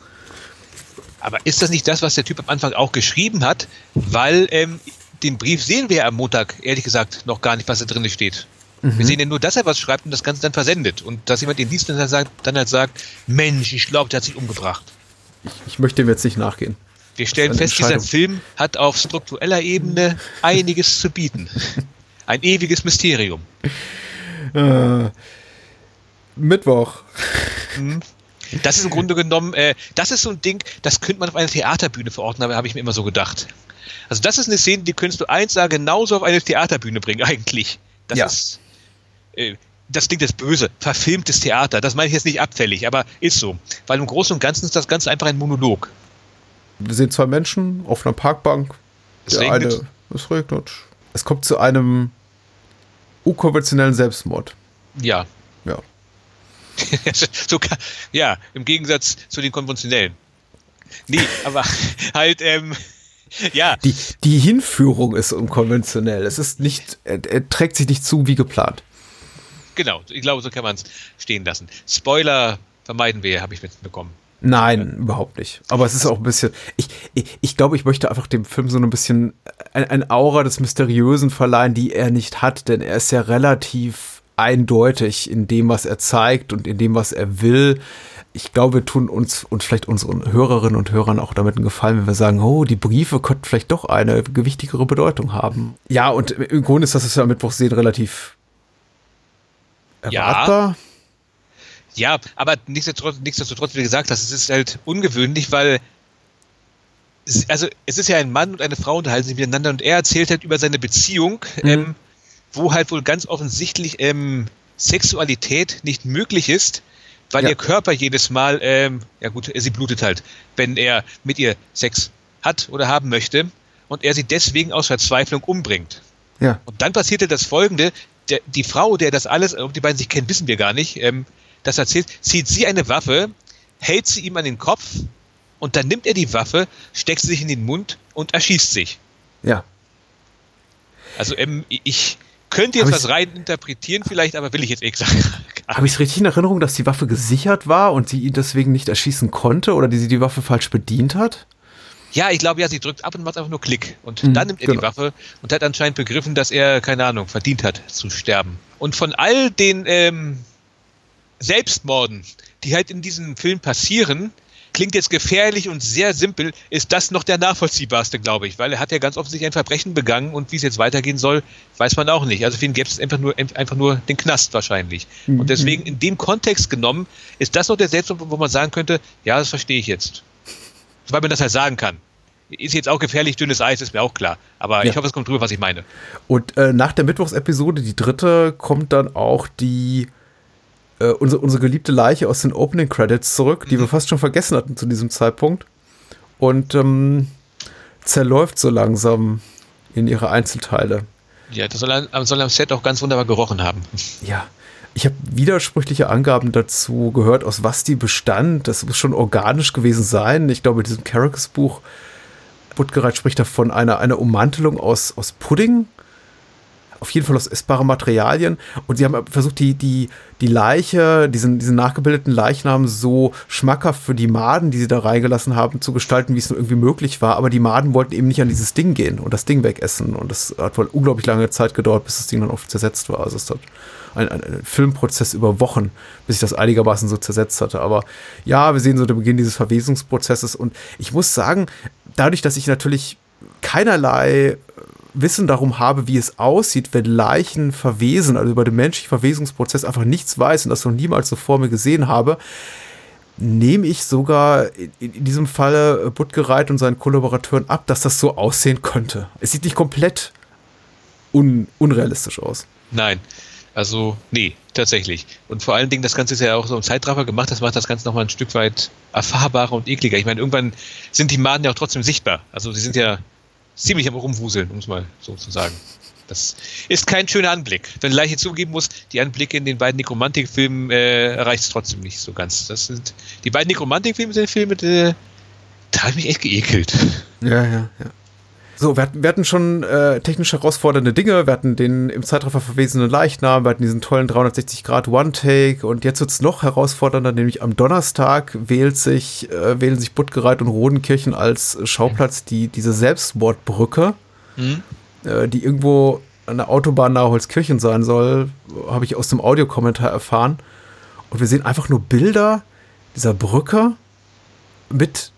Aber ist das nicht das, was der Typ am Anfang auch geschrieben hat? Weil ähm, den Brief sehen wir am Montag, ehrlich gesagt, noch gar nicht, was da drin steht. Mhm. Wir sehen ja nur, dass er was schreibt und das Ganze dann versendet. Und dass jemand den Dienst dann, sagt, dann halt sagt, Mensch, ich glaube, der hat sich umgebracht. Ich, ich möchte dem jetzt nicht nachgehen. Wir stellen fest, dieser Film hat auf struktureller Ebene einiges zu bieten. Ein ewiges Mysterium. Äh, Mittwoch. Mhm. Das ist im Grunde genommen, äh, das ist so ein Ding, das könnte man auf einer Theaterbühne verorten, aber habe ich mir immer so gedacht. Also das ist eine Szene, die könntest du eins sagen, genauso auf eine Theaterbühne bringen, eigentlich. Das ja. ist, äh, das klingt jetzt böse, verfilmtes Theater. Das meine ich jetzt nicht abfällig, aber ist so. Weil im Großen und Ganzen ist das Ganze einfach ein Monolog. Wir sehen zwei Menschen auf einer Parkbank. Es regnet. Eine, es regnet. Es kommt zu einem unkonventionellen Selbstmord. Ja. Ja. so, ja, im Gegensatz zu den konventionellen. Nee, aber halt, ähm, ja. Die, die Hinführung ist unkonventionell. Es ist nicht, er, er trägt sich nicht zu wie geplant. Genau, ich glaube, so kann man es stehen lassen. Spoiler vermeiden wir, habe ich mitbekommen. Nein, überhaupt nicht. Aber es ist auch ein bisschen. Ich, ich, ich glaube, ich möchte einfach dem Film so ein bisschen ein, ein Aura des Mysteriösen verleihen, die er nicht hat, denn er ist ja relativ eindeutig in dem, was er zeigt und in dem, was er will. Ich glaube, wir tun uns und vielleicht unseren Hörerinnen und Hörern auch damit einen Gefallen, wenn wir sagen, oh, die Briefe könnten vielleicht doch eine gewichtigere Bedeutung haben. Ja, und im Grunde ist das, was wir am Mittwoch sehen, relativ erwartbar. Ja. Ja, aber nichtsdestotrotz, nichtsdestotrotz, wie gesagt hast, es ist halt ungewöhnlich, weil es, also es ist ja ein Mann und eine Frau unterhalten sich miteinander und er erzählt halt über seine Beziehung, mhm. ähm, wo halt wohl ganz offensichtlich ähm, Sexualität nicht möglich ist, weil ja. ihr Körper jedes Mal, ähm, ja gut, sie blutet halt, wenn er mit ihr Sex hat oder haben möchte und er sie deswegen aus Verzweiflung umbringt. Ja. Und dann passierte das Folgende: der, die Frau, der das alles, ob die beiden sich kennen, wissen wir gar nicht. Ähm, das erzählt, zieht sie eine Waffe, hält sie ihm an den Kopf und dann nimmt er die Waffe, steckt sie sich in den Mund und erschießt sich. Ja. Also ähm, ich könnte jetzt was rein interpretieren vielleicht, aber will ich jetzt eh gesagt. Habe ich es richtig in Erinnerung, dass die Waffe gesichert war und sie ihn deswegen nicht erschießen konnte oder die sie die Waffe falsch bedient hat? Ja, ich glaube ja, sie drückt ab und macht einfach nur Klick. Und mhm, dann nimmt er genau. die Waffe und hat anscheinend begriffen, dass er, keine Ahnung, verdient hat zu sterben. Und von all den ähm, Selbstmorden, die halt in diesem Film passieren, klingt jetzt gefährlich und sehr simpel, ist das noch der nachvollziehbarste, glaube ich, weil er hat ja ganz offensichtlich ein Verbrechen begangen und wie es jetzt weitergehen soll, weiß man auch nicht. Also für ihn gäbe es einfach nur, einfach nur den Knast wahrscheinlich. Mhm. Und deswegen in dem Kontext genommen, ist das noch der Selbstmord, wo man sagen könnte, ja, das verstehe ich jetzt. Weil man das halt sagen kann. Ist jetzt auch gefährlich, dünnes Eis, ist mir auch klar. Aber ja. ich hoffe, es kommt drüber, was ich meine. Und äh, nach der Mittwochsepisode, die dritte, kommt dann auch die äh, unsere, unsere geliebte Leiche aus den Opening Credits zurück, die mhm. wir fast schon vergessen hatten zu diesem Zeitpunkt. Und ähm, zerläuft so langsam in ihre Einzelteile. Ja, das soll, soll am Set auch ganz wunderbar gerochen haben. Ja. Ich habe widersprüchliche Angaben dazu gehört, aus was die bestand. Das muss schon organisch gewesen sein. Ich glaube, in diesem Carracks-Buch, Buttgereit spricht davon einer, einer Ummantelung aus, aus Pudding auf jeden Fall aus essbaren Materialien. Und sie haben versucht, die, die, die Leiche, diesen, diesen nachgebildeten Leichnam so schmackhaft für die Maden, die sie da reingelassen haben, zu gestalten, wie es nur irgendwie möglich war. Aber die Maden wollten eben nicht an dieses Ding gehen und das Ding wegessen. Und das hat wohl unglaublich lange Zeit gedauert, bis das Ding dann oft zersetzt war. Also es hat ein, ein, ein Filmprozess über Wochen, bis sich das einigermaßen so zersetzt hatte. Aber ja, wir sehen so den Beginn dieses Verwesungsprozesses. Und ich muss sagen, dadurch, dass ich natürlich keinerlei Wissen darum habe, wie es aussieht, wenn Leichen verwesen, also über den menschlichen Verwesungsprozess einfach nichts weiß und das noch niemals so vor mir gesehen habe, nehme ich sogar in, diesem Falle Buttgereit und seinen Kollaborateuren ab, dass das so aussehen könnte. Es sieht nicht komplett un unrealistisch aus. Nein. Also, nee, tatsächlich. Und vor allen Dingen, das Ganze ist ja auch so ein Zeitraffer gemacht, das macht das Ganze nochmal ein Stück weit erfahrbarer und ekliger. Ich meine, irgendwann sind die Maden ja auch trotzdem sichtbar. Also, sie sind ja ziemlich am Rumwuseln, um es mal so zu sagen. Das ist kein schöner Anblick. Wenn ich Leiche zugeben muss, die Anblicke in den beiden Nekromantik-Filmen äh, erreicht es trotzdem nicht so ganz. Das sind die beiden Nekromantik-Filme sind Filme, die, da habe ich mich echt geekelt. Ja, ja, ja. So, wir hatten, wir hatten schon äh, technisch herausfordernde Dinge. Wir hatten den im Zeitraffer verwesenen Leichnam, wir hatten diesen tollen 360 Grad One-Take und jetzt wird es noch herausfordernder, nämlich am Donnerstag wählt sich, äh, wählen sich Buttgereit und Rodenkirchen als Schauplatz die, diese Selbstmordbrücke, mhm. äh, die irgendwo an der Autobahn nahe Holzkirchen sein soll, habe ich aus dem Audiokommentar erfahren. Und wir sehen einfach nur Bilder dieser Brücke mit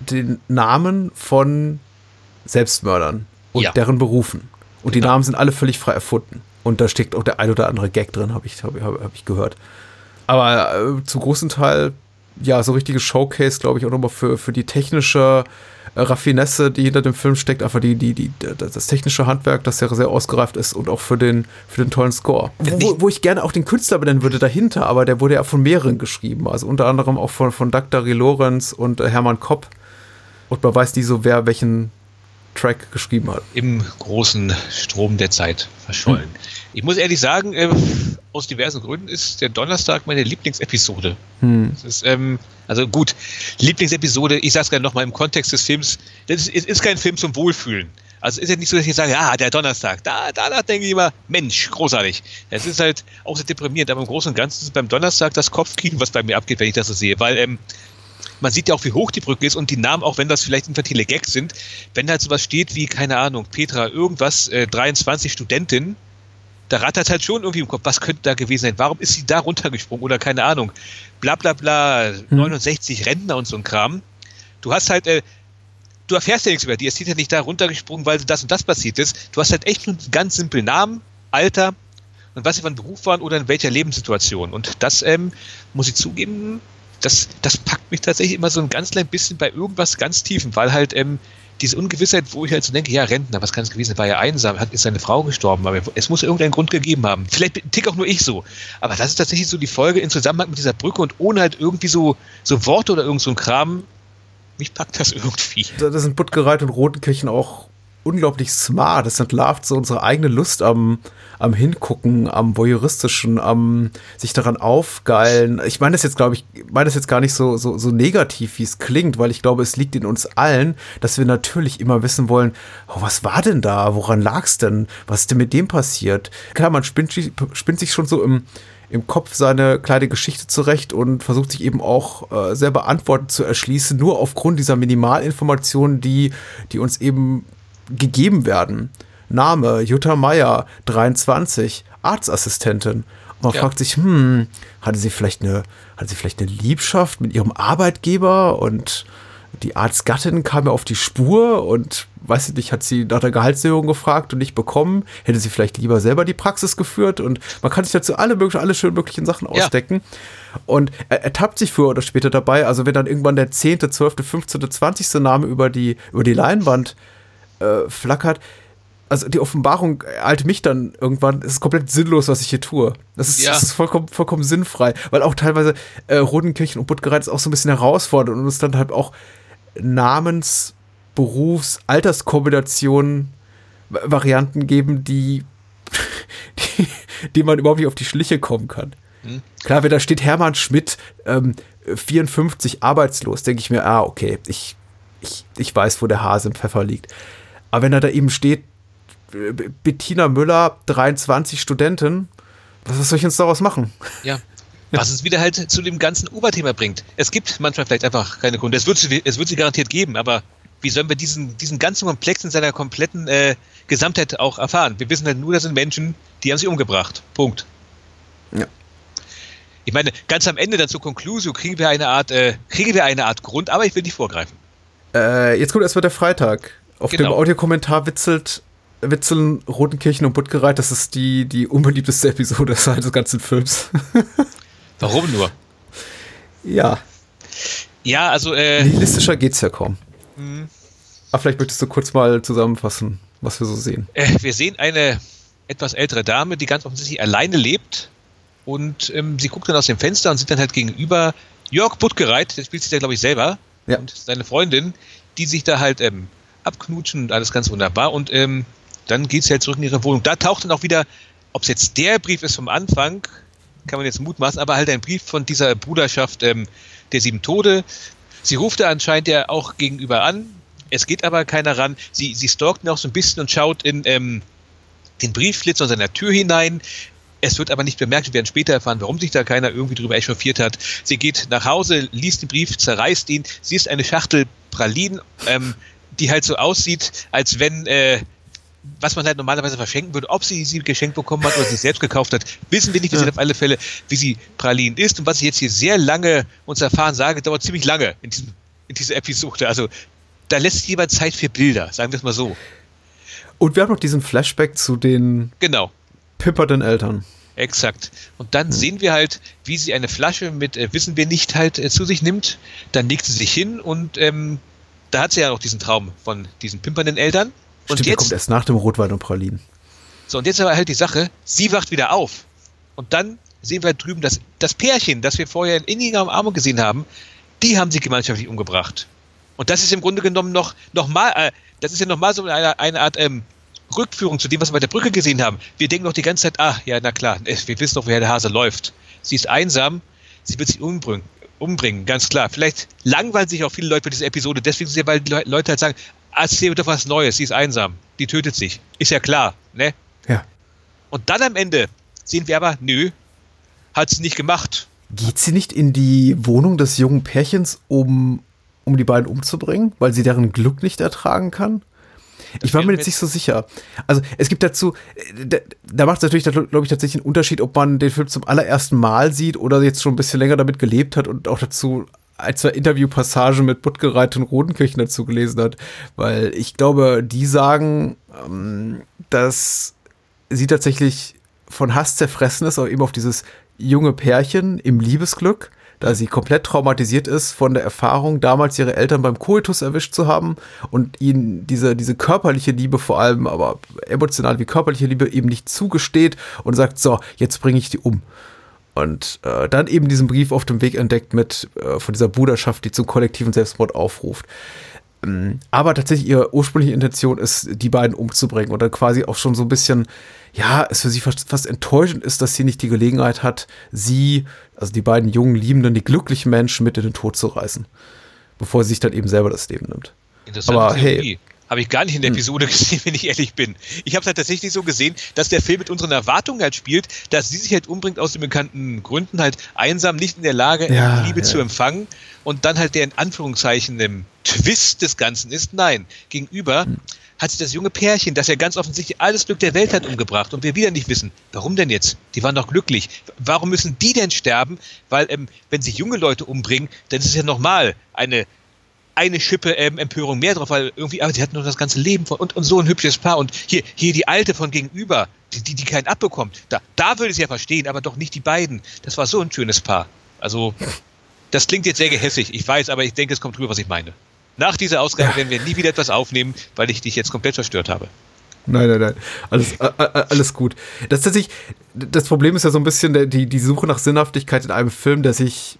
den Namen von Selbstmördern und ja. deren Berufen. Und die genau. Namen sind alle völlig frei erfunden. Und da steckt auch der ein oder andere Gag drin, habe ich, hab, hab ich gehört. Aber äh, zu großen Teil, ja, so richtiges Showcase, glaube ich, auch nochmal für, für die technische äh, Raffinesse, die hinter dem Film steckt, einfach die, die, die, das technische Handwerk, das ja sehr ausgereift ist und auch für den, für den tollen Score. Wo, wo ich gerne auch den Künstler benennen würde dahinter, aber der wurde ja von mehreren geschrieben, also unter anderem auch von, von Dr. Lorenz und äh, Hermann Kopp. Und man weiß nie so, wer welchen Track geschrieben hat. Im großen Strom der Zeit verschollen. Hm. Ich muss ehrlich sagen, äh, aus diversen Gründen ist der Donnerstag meine Lieblingsepisode. Hm. Ist, ähm, also gut, Lieblingsepisode, ich sag's gerne nochmal im Kontext des Films, das ist, ist kein Film zum Wohlfühlen. Also ist ja nicht so, dass ich sage, ja, der Donnerstag, da, danach denke ich immer, Mensch, großartig. Es ist halt auch sehr deprimierend, aber im Großen und Ganzen ist beim Donnerstag das Kopfkino, was bei mir abgeht, wenn ich das so sehe, weil ähm, man sieht ja auch, wie hoch die Brücke ist und die Namen, auch wenn das vielleicht infantile Gags sind, wenn halt sowas steht wie, keine Ahnung, Petra, irgendwas, äh, 23 Studentin, da rattert halt schon irgendwie im Kopf, was könnte da gewesen sein? Warum ist sie da runtergesprungen? Oder keine Ahnung, bla bla bla, hm. 69 Rentner und so ein Kram. Du hast halt, äh, du erfährst ja nichts über die. Es steht ja nicht da runtergesprungen, weil das und das passiert ist. Du hast halt echt nur einen ganz simplen Namen, Alter und was sie von Beruf waren oder in welcher Lebenssituation. Und das, ähm, muss ich zugeben, das, das packt mich tatsächlich immer so ein ganz klein bisschen bei irgendwas ganz Tiefen, weil halt ähm, diese Ungewissheit, wo ich halt so denke, ja, Rentner, was kann es gewesen sein? War ja einsam, hat, ist seine Frau gestorben, aber es muss irgendeinen Grund gegeben haben. Vielleicht tick auch nur ich so. Aber das ist tatsächlich so die Folge in Zusammenhang mit dieser Brücke und ohne halt irgendwie so, so Worte oder irgend so ein Kram, mich packt das irgendwie. Da sind Buttgereit und Rotenkirchen auch unglaublich smart. Es entlarvt so unsere eigene Lust am, am Hingucken, am Voyeuristischen, am sich daran aufgeilen. Ich meine das jetzt, glaube ich, meine das jetzt gar nicht so, so, so negativ, wie es klingt, weil ich glaube, es liegt in uns allen, dass wir natürlich immer wissen wollen, oh, was war denn da? Woran lag es denn? Was ist denn mit dem passiert? Klar, man spinnt, spinnt sich schon so im, im Kopf seine kleine Geschichte zurecht und versucht sich eben auch äh, selber Antworten zu erschließen, nur aufgrund dieser Minimalinformationen, die, die uns eben gegeben werden. Name Jutta Meier, 23, Arztassistentin. Und man ja. fragt sich, hm, hatte sie vielleicht eine, hatte sie vielleicht eine Liebschaft mit ihrem Arbeitgeber und die Arztgattin kam ja auf die Spur und weiß ich nicht, hat sie nach der Gehaltserhöhung gefragt und nicht bekommen. Hätte sie vielleicht lieber selber die Praxis geführt und man kann sich dazu alle möglichen, alle schön möglichen Sachen ausdecken. Ja. Und er, er tappt sich früher oder später dabei. Also wenn dann irgendwann der 10., 12., 15., 20. Name über die, über die Leinwand äh, flackert, also die Offenbarung eilt mich dann irgendwann, es ist komplett sinnlos, was ich hier tue. Das ist, ja. das ist vollkommen, vollkommen sinnfrei, weil auch teilweise äh, Rodenkirchen und Buttgereit ist auch so ein bisschen herausfordernd und es dann halt auch Namens-, Berufs-, Alterskombinationen, Varianten geben, die, die, die man überhaupt nicht auf die Schliche kommen kann. Hm. Klar, wenn da steht Hermann Schmidt, ähm, 54 arbeitslos, denke ich mir, ah, okay, ich, ich, ich weiß, wo der Hase im Pfeffer liegt. Aber wenn er da eben steht, Bettina Müller, 23 Studentin, was soll ich uns daraus machen? Ja. Was es wieder halt zu dem ganzen Oberthema bringt. Es gibt manchmal vielleicht einfach keine Gründe. Es wird, es wird sie garantiert geben, aber wie sollen wir diesen, diesen ganzen Komplex in seiner kompletten äh, Gesamtheit auch erfahren? Wir wissen halt nur, das sind Menschen, die haben sie umgebracht. Punkt. Ja. Ich meine, ganz am Ende dann zur Conclusio kriegen wir eine Art, äh, kriegen wir eine Art Grund, aber ich will nicht vorgreifen. Äh, jetzt kommt erstmal der Freitag. Auf genau. dem Audiokommentar witzelt Witzeln, Rotenkirchen und Buttgereit, das ist die, die unbeliebteste Episode des ganzen Films. Warum nur? Ja. Ja, also. Äh, Nihilistischer geht's ja kaum. Mh. Aber vielleicht möchtest du kurz mal zusammenfassen, was wir so sehen. Äh, wir sehen eine etwas ältere Dame, die ganz offensichtlich alleine lebt. Und ähm, sie guckt dann aus dem Fenster und sieht dann halt gegenüber Jörg Buttgereit, der spielt sich da, glaube ich, selber, ja. und seine Freundin, die sich da halt ähm, abknutschen und alles ganz wunderbar. Und ähm, dann geht sie halt zurück in ihre Wohnung. Da taucht dann auch wieder, ob es jetzt der Brief ist vom Anfang, kann man jetzt mutmaßen, aber halt ein Brief von dieser Bruderschaft ähm, der sieben Tode. Sie ruft da anscheinend ja auch gegenüber an. Es geht aber keiner ran. Sie, sie stalkt noch so ein bisschen und schaut in ähm, den Briefschlitz an seiner Tür hinein. Es wird aber nicht bemerkt, wir werden später erfahren, warum sich da keiner irgendwie drüber echauffiert hat. Sie geht nach Hause, liest den Brief, zerreißt ihn. Sie ist eine Schachtel Pralinen, ähm, die halt so aussieht, als wenn äh, was man halt normalerweise verschenken würde, ob sie sie geschenkt bekommen hat oder sie selbst gekauft hat, wissen wir nicht. Wir ja. sehen auf alle Fälle, wie sie Pralinen ist. Und was ich jetzt hier sehr lange uns erfahren sage, dauert ziemlich lange in, diesem, in dieser Episode. Also da lässt sich jemand Zeit für Bilder, sagen wir es mal so. Und wir haben noch diesen Flashback zu den genau. pipperten Eltern. Exakt. Und dann sehen wir halt, wie sie eine Flasche mit, äh, wissen wir nicht, halt äh, zu sich nimmt. Dann legt sie sich hin und ähm, da hat sie ja noch diesen Traum von diesen pimpernden Eltern. Und Stimmt, jetzt kommt erst nach dem Rotwein und Pralinen. So, und jetzt aber halt die Sache, sie wacht wieder auf. Und dann sehen wir drüben das, das Pärchen, das wir vorher in inniger Umarmung gesehen haben, die haben sie gemeinschaftlich umgebracht. Und das ist im Grunde genommen noch, noch mal, äh, das ist ja nochmal so eine, eine Art ähm, Rückführung zu dem, was wir bei der Brücke gesehen haben. Wir denken noch die ganze Zeit, ah, ja, na klar, wir wissen doch, woher der Hase läuft. Sie ist einsam, sie wird sich umbringen, umbringen, ganz klar. Vielleicht langweilen sich auch viele Leute bei dieser Episode, deswegen sind ja, weil die Leute halt sagen, erzähl doch was Neues, sie ist einsam, die tötet sich. Ist ja klar, ne? Ja. Und dann am Ende sehen wir aber, nö, hat sie nicht gemacht. Geht sie nicht in die Wohnung des jungen Pärchens, um, um die beiden umzubringen, weil sie deren Glück nicht ertragen kann? Ich war mir jetzt nicht so sicher. Also es gibt dazu, da, da macht es natürlich, glaube ich, tatsächlich einen Unterschied, ob man den Film zum allerersten Mal sieht oder jetzt schon ein bisschen länger damit gelebt hat und auch dazu ein, zwei Interviewpassagen mit Buttgereit und Rodenkirchen dazu gelesen hat, weil ich glaube, die sagen, ähm, dass sie tatsächlich von Hass zerfressen ist, aber eben auf dieses junge Pärchen im Liebesglück, da sie komplett traumatisiert ist von der Erfahrung, damals ihre Eltern beim Koitus erwischt zu haben und ihnen diese, diese körperliche Liebe vor allem, aber emotional wie körperliche Liebe eben nicht zugesteht und sagt, so, jetzt bringe ich die um. Und äh, dann eben diesen Brief auf dem Weg entdeckt mit äh, von dieser Bruderschaft, die zum kollektiven Selbstmord aufruft. Ähm, aber tatsächlich ihre ursprüngliche Intention ist, die beiden umzubringen und dann quasi auch schon so ein bisschen, ja, es für sie fast, fast enttäuschend ist, dass sie nicht die Gelegenheit hat, sie, also die beiden jungen Liebenden, die glücklichen Menschen mit in den Tod zu reißen, bevor sie sich dann eben selber das Leben nimmt. Aber hey, habe ich gar nicht in der hm. Episode gesehen, wenn ich ehrlich bin. Ich habe es halt tatsächlich so gesehen, dass der Film mit unseren Erwartungen halt spielt, dass sie sich halt umbringt aus den bekannten Gründen, halt einsam, nicht in der Lage, ja, Liebe ja. zu empfangen und dann halt der in Anführungszeichen im Twist des Ganzen ist, nein, gegenüber hm. hat sich das junge Pärchen, das ja ganz offensichtlich alles Glück der Welt hat, umgebracht und wir wieder nicht wissen, warum denn jetzt? Die waren doch glücklich. Warum müssen die denn sterben? Weil, ähm, wenn sich junge Leute umbringen, dann ist es ja nochmal eine eine Schippe ähm, Empörung mehr drauf, weil irgendwie, aber sie hatten nur das ganze Leben von, und, und so ein hübsches Paar und hier, hier die alte von gegenüber, die, die, die keinen abbekommt. Da, da würde ich es ja verstehen, aber doch nicht die beiden. Das war so ein schönes Paar. Also, das klingt jetzt sehr gehässig, ich weiß, aber ich denke, es kommt drüber, was ich meine. Nach dieser Ausgabe ja. werden wir nie wieder etwas aufnehmen, weil ich dich jetzt komplett verstört habe. Nein, nein, nein. Alles, alles gut. Das, tatsächlich, das Problem ist ja so ein bisschen die, die Suche nach Sinnhaftigkeit in einem Film, der sich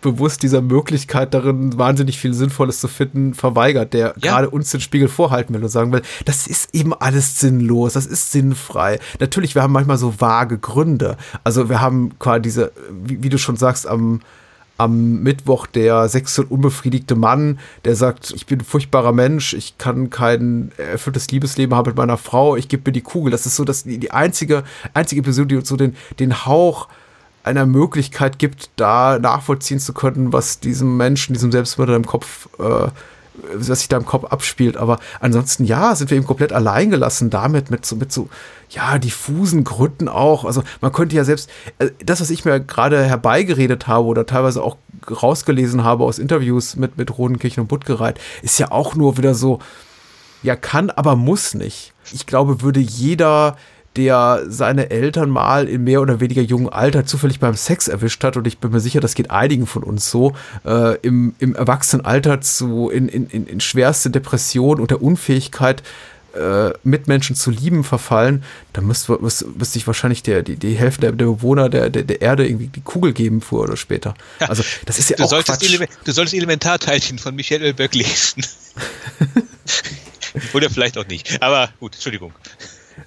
bewusst dieser Möglichkeit darin, wahnsinnig viel Sinnvolles zu finden, verweigert, der ja. gerade uns den Spiegel vorhalten will und sagen will, das ist eben alles sinnlos, das ist sinnfrei. Natürlich, wir haben manchmal so vage Gründe. Also wir haben quasi diese, wie, wie du schon sagst, am, am Mittwoch der sexuell unbefriedigte Mann, der sagt, ich bin ein furchtbarer Mensch, ich kann kein erfülltes Liebesleben haben mit meiner Frau, ich gebe mir die Kugel. Das ist so das, die, die einzige, einzige Episode, die uns so den, den Hauch einer Möglichkeit gibt, da nachvollziehen zu können, was diesem Menschen, diesem Selbstmörder im Kopf, äh, was sich da im Kopf abspielt. Aber ansonsten, ja, sind wir eben komplett alleingelassen damit, mit so, mit so, ja, diffusen Gründen auch. Also man könnte ja selbst, äh, das, was ich mir gerade herbeigeredet habe oder teilweise auch rausgelesen habe aus Interviews mit, mit Rodenkirchen und Buttgereit, ist ja auch nur wieder so, ja, kann, aber muss nicht. Ich glaube, würde jeder der seine Eltern mal in mehr oder weniger jungen Alter zufällig beim Sex erwischt hat. Und ich bin mir sicher, das geht einigen von uns so, äh, im, im Erwachsenenalter zu, in, in, in schwerste Depression und der Unfähigkeit, äh, Mitmenschen zu lieben verfallen, dann müsste, müsste, müsste ich wahrscheinlich der, die, die Hälfte der, der Bewohner der, der, der, Erde irgendwie die Kugel geben früher oder später. Also das ist ja du auch solltest Quatsch. Du solltest Elementarteilchen von Michael Elberg lesen. oder vielleicht auch nicht. Aber gut, Entschuldigung.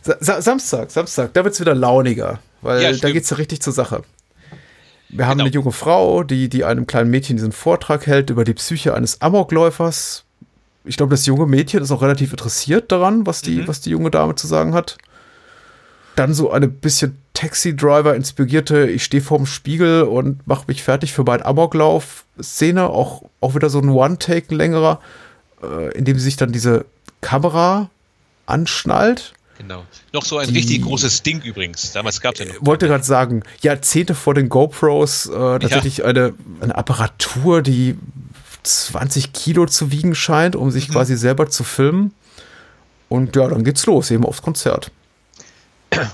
Sa Samstag, Samstag, da wird es wieder launiger, weil Ja, da geht es ja richtig zur Sache. Wir haben Genau. eine junge Frau, die, die einem kleinen Mädchen diesen Vortrag hält über die Psyche eines Amokläufers. Ich glaube, das junge Mädchen ist auch relativ interessiert daran, was die, Mhm. was die junge Dame zu sagen hat. Dann so eine bisschen Taxi-Driver inspirierte, ich stehe vorm Spiegel und mache mich fertig für meinen Amoklauf-Szene. Auch, auch wieder so ein One-Take, längerer, äh, in dem sie sich dann diese Kamera anschnallt. Genau. Noch so ein Die- richtig großes Ding übrigens. Damals gab es ja noch. wollte gerade sagen, Jahrzehnte vor den GoPros äh, tatsächlich eine, eine Apparatur, die 20 Kilo zu wiegen scheint, um sich Mhm. quasi selber zu filmen. Und ja, dann geht's los, eben aufs Konzert.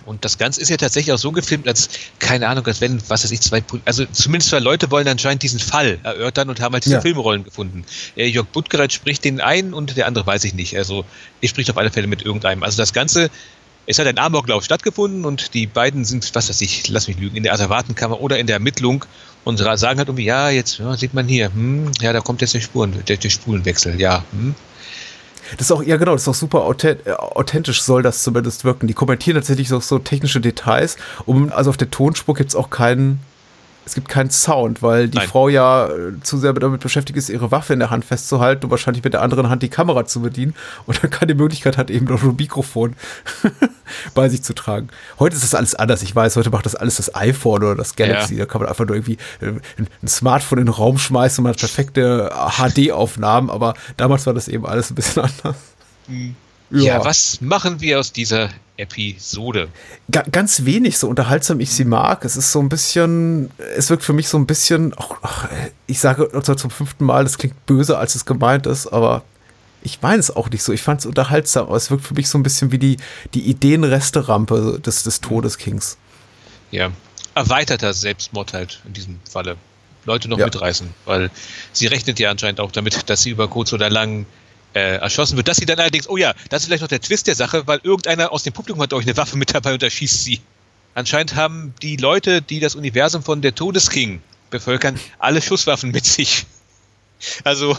Und das Ganze ist ja tatsächlich auch so gefilmt, als, keine Ahnung, als wenn, was weiß ich, zwei, also zumindest zwei Leute wollen anscheinend diesen Fall erörtern und haben halt diese Ja. Filmrollen gefunden. Äh, Jörg Buttgereit spricht den einen und der andere weiß ich nicht. Also, ich spricht auf alle Fälle mit irgendeinem. Also das Ganze, es hat ein Amoklauf stattgefunden und die beiden sind, was weiß ich, lass mich lügen, in der Asservatenkammer oder in der Ermittlung und sagen halt irgendwie, ja, jetzt ja, sieht man hier, hm, ja, da kommt jetzt der Spuren, der, der Spulenwechsel, ja, hm. Das ist auch, ja genau, das ist auch super äh, authentisch, soll das zumindest wirken. Die kommentieren tatsächlich so, so technische Details. Um, also auf der Tonspur gibt es auch keinen, es gibt keinen Sound, weil die Nein. Frau ja äh, zu sehr damit beschäftigt ist, ihre Waffe in der Hand festzuhalten und wahrscheinlich mit der anderen Hand die Kamera zu bedienen. Und dann keine Möglichkeit hat, eben noch ein Mikrofon bei sich zu tragen. Heute ist das alles anders. Ich weiß, heute macht das alles das iPhone oder das Galaxy. Ja. Da kann man einfach nur irgendwie äh, ein ein Smartphone in den Raum schmeißen und man hat perfekte HD-Aufnahmen. Aber damals war das eben alles ein bisschen anders. Ja. was machen wir aus dieser Episode? Ga ganz wenig, so unterhaltsam ich sie mag. Es ist so ein bisschen, es wirkt für mich so ein bisschen, ach, ach, ich sage zum fünften Mal, das klingt böse, als es gemeint ist, aber ich meine es auch nicht so. Ich fand es unterhaltsam, aber es wirkt für mich so ein bisschen wie die, die Ideenreste-Rampe des, des Todeskings. Ja, erweiterter Selbstmord halt in diesem Falle. Leute noch Ja. mitreißen, weil sie rechnet ja anscheinend auch damit, dass sie über kurz oder lang äh, erschossen wird. Dass sie dann allerdings, oh ja, das ist vielleicht noch der Twist der Sache, weil irgendeiner aus dem Publikum hat euch eine Waffe mit dabei und erschießt sie. Anscheinend haben die Leute, die das Universum von der Todesking bevölkern, alle Schusswaffen mit sich. Also,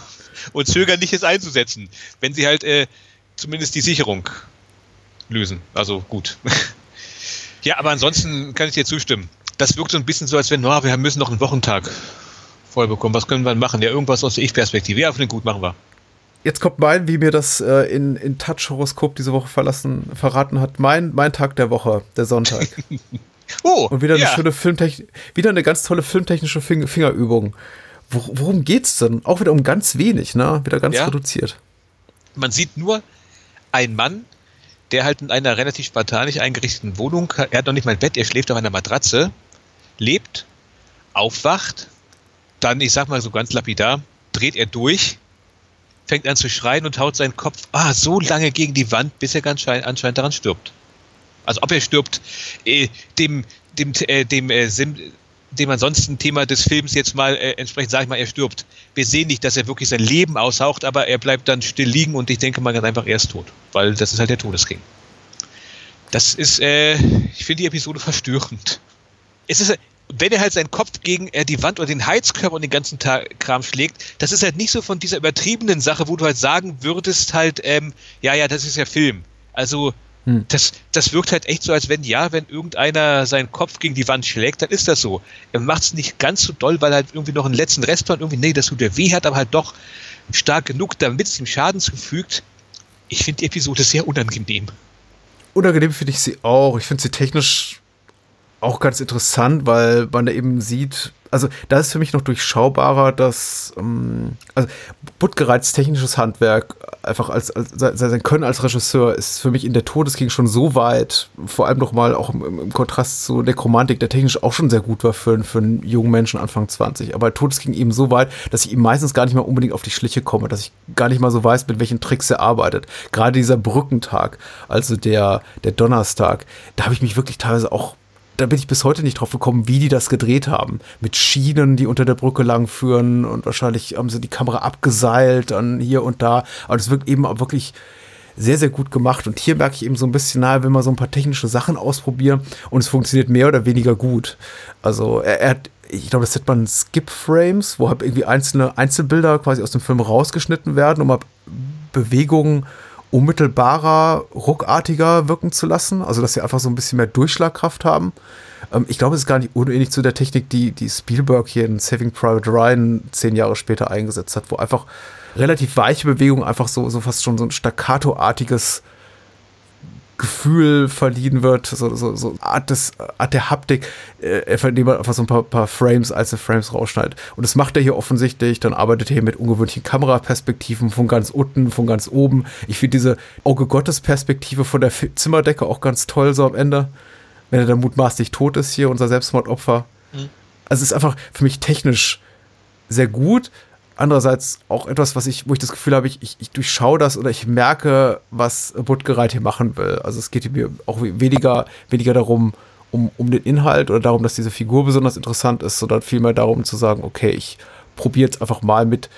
und zögern nicht, es einzusetzen, wenn sie halt äh, zumindest die Sicherung lösen. Also gut. Ja, aber ansonsten kann ich dir zustimmen. Das wirkt so ein bisschen so, als wenn, no, wir müssen noch einen Wochentag voll bekommen. Was können wir machen? Ja, irgendwas aus der Ich-Perspektive. Ja, finde gut, machen wir. Jetzt kommt mein, wie mir das äh, in, in Touch-Horoskop diese Woche verlassen, verraten hat, mein, mein Tag der Woche, der Sonntag. Oh, Und wieder eine ja. schöne Filmtechnik, wieder eine ganz tolle filmtechnische Fing Fingerübung. Wor worum geht's denn? Auch wieder um ganz wenig, ne? Wieder ganz Ja. reduziert. Man sieht nur einen Mann, der halt in einer relativ spartanisch eingerichteten Wohnung, er hat noch nicht mal ein Bett, er schläft auf einer Matratze, lebt, aufwacht, dann, ich sag mal so ganz lapidar, dreht er durch, fängt an zu schreien und haut seinen Kopf ah, so lange gegen die Wand, bis er ganz schein- anscheinend daran stirbt. Also ob er stirbt, äh, dem, dem, äh, dem, äh, Sim, dem ansonsten Thema des Films jetzt mal äh, entsprechend, sage ich mal, er stirbt. Wir sehen nicht, dass er wirklich sein Leben aushaucht, aber er bleibt dann still liegen und ich denke mal ganz einfach, er ist tot, weil das ist halt der Todesking. Das ist, äh, ich finde die Episode verstörend. Es ist, wenn er halt seinen Kopf gegen äh, die Wand oder den Heizkörper und den ganzen Tag Kram schlägt, das ist halt nicht so von dieser übertriebenen Sache, wo du halt sagen würdest halt, ähm, ja, ja, das ist ja Film. Also, Hm. das, das wirkt halt echt so, als wenn, ja, wenn irgendeiner seinen Kopf gegen die Wand schlägt, dann ist das so. Er macht es nicht ganz so doll, weil er halt irgendwie noch einen letzten Rest hat, irgendwie, nee, das tut er weh hat, aber halt doch stark genug, damit es ihm Schaden zufügt. Ich finde die Episode sehr unangenehm. Unangenehm finde ich sie auch. Ich finde sie technisch auch ganz interessant, weil man da eben sieht, also da ist für mich noch durchschaubarer, dass ähm, also Buttgereits technisches Handwerk einfach als, als sein Können als Regisseur ist für mich in der Todesking schon so weit, vor allem noch mal auch im, im Kontrast zu Nekromantik, der technisch auch schon sehr gut war für, für einen jungen Menschen Anfang 20. Aber Todesking eben so weit, dass ich ihm meistens gar nicht mal unbedingt auf die Schliche komme, dass ich gar nicht mal so weiß, mit welchen Tricks er arbeitet. Gerade dieser Brückentag, also der, der Donnerstag, da habe ich mich wirklich teilweise auch da bin ich bis heute nicht drauf gekommen, wie die das gedreht haben. Mit Schienen, die unter der Brücke lang führen und wahrscheinlich haben sie die Kamera abgeseilt an hier und da. Aber das wirkt eben auch wirklich sehr, sehr gut gemacht. Und hier merke ich eben so ein bisschen, nahe, wenn man so ein paar technische Sachen ausprobieren und es funktioniert mehr oder weniger gut. Also er, er hat, ich glaube, das nennt man Skip-Frames, wo halt irgendwie einzelne Einzelbilder quasi aus dem Film rausgeschnitten werden, um Bewegungen unmittelbarer, ruckartiger wirken zu lassen. Also, dass sie einfach so ein bisschen mehr Durchschlagkraft haben. Ähm, ich glaube, es ist gar nicht unähnlich zu der Technik, die, die Spielberg hier in Saving Private Ryan zehn Jahre später eingesetzt hat, wo einfach relativ weiche Bewegungen einfach so, so fast schon so ein staccato-artiges Gefühl verliehen wird, so, so, so Art, des, Art der Haptik, äh, indem man einfach so ein paar, paar Frames, einzelne Frames rausschneidet. Und das macht er hier offensichtlich, dann arbeitet er hier mit ungewöhnlichen Kameraperspektiven von ganz unten, von ganz oben. Ich finde diese Auge Gottes Perspektive von der Zimmerdecke auch ganz toll so am Ende, wenn er dann mutmaßlich tot ist hier, unser Selbstmordopfer. Mhm. Also es ist einfach für mich technisch sehr gut, andererseits auch etwas, was ich, wo ich das Gefühl habe, ich, ich, ich durchschaue das oder ich merke, was Buttgereit hier machen will. Also es geht mir auch weniger, weniger darum, um, um den Inhalt oder darum, dass diese Figur besonders interessant ist, sondern vielmehr darum zu sagen, okay, ich probiere jetzt einfach mal mit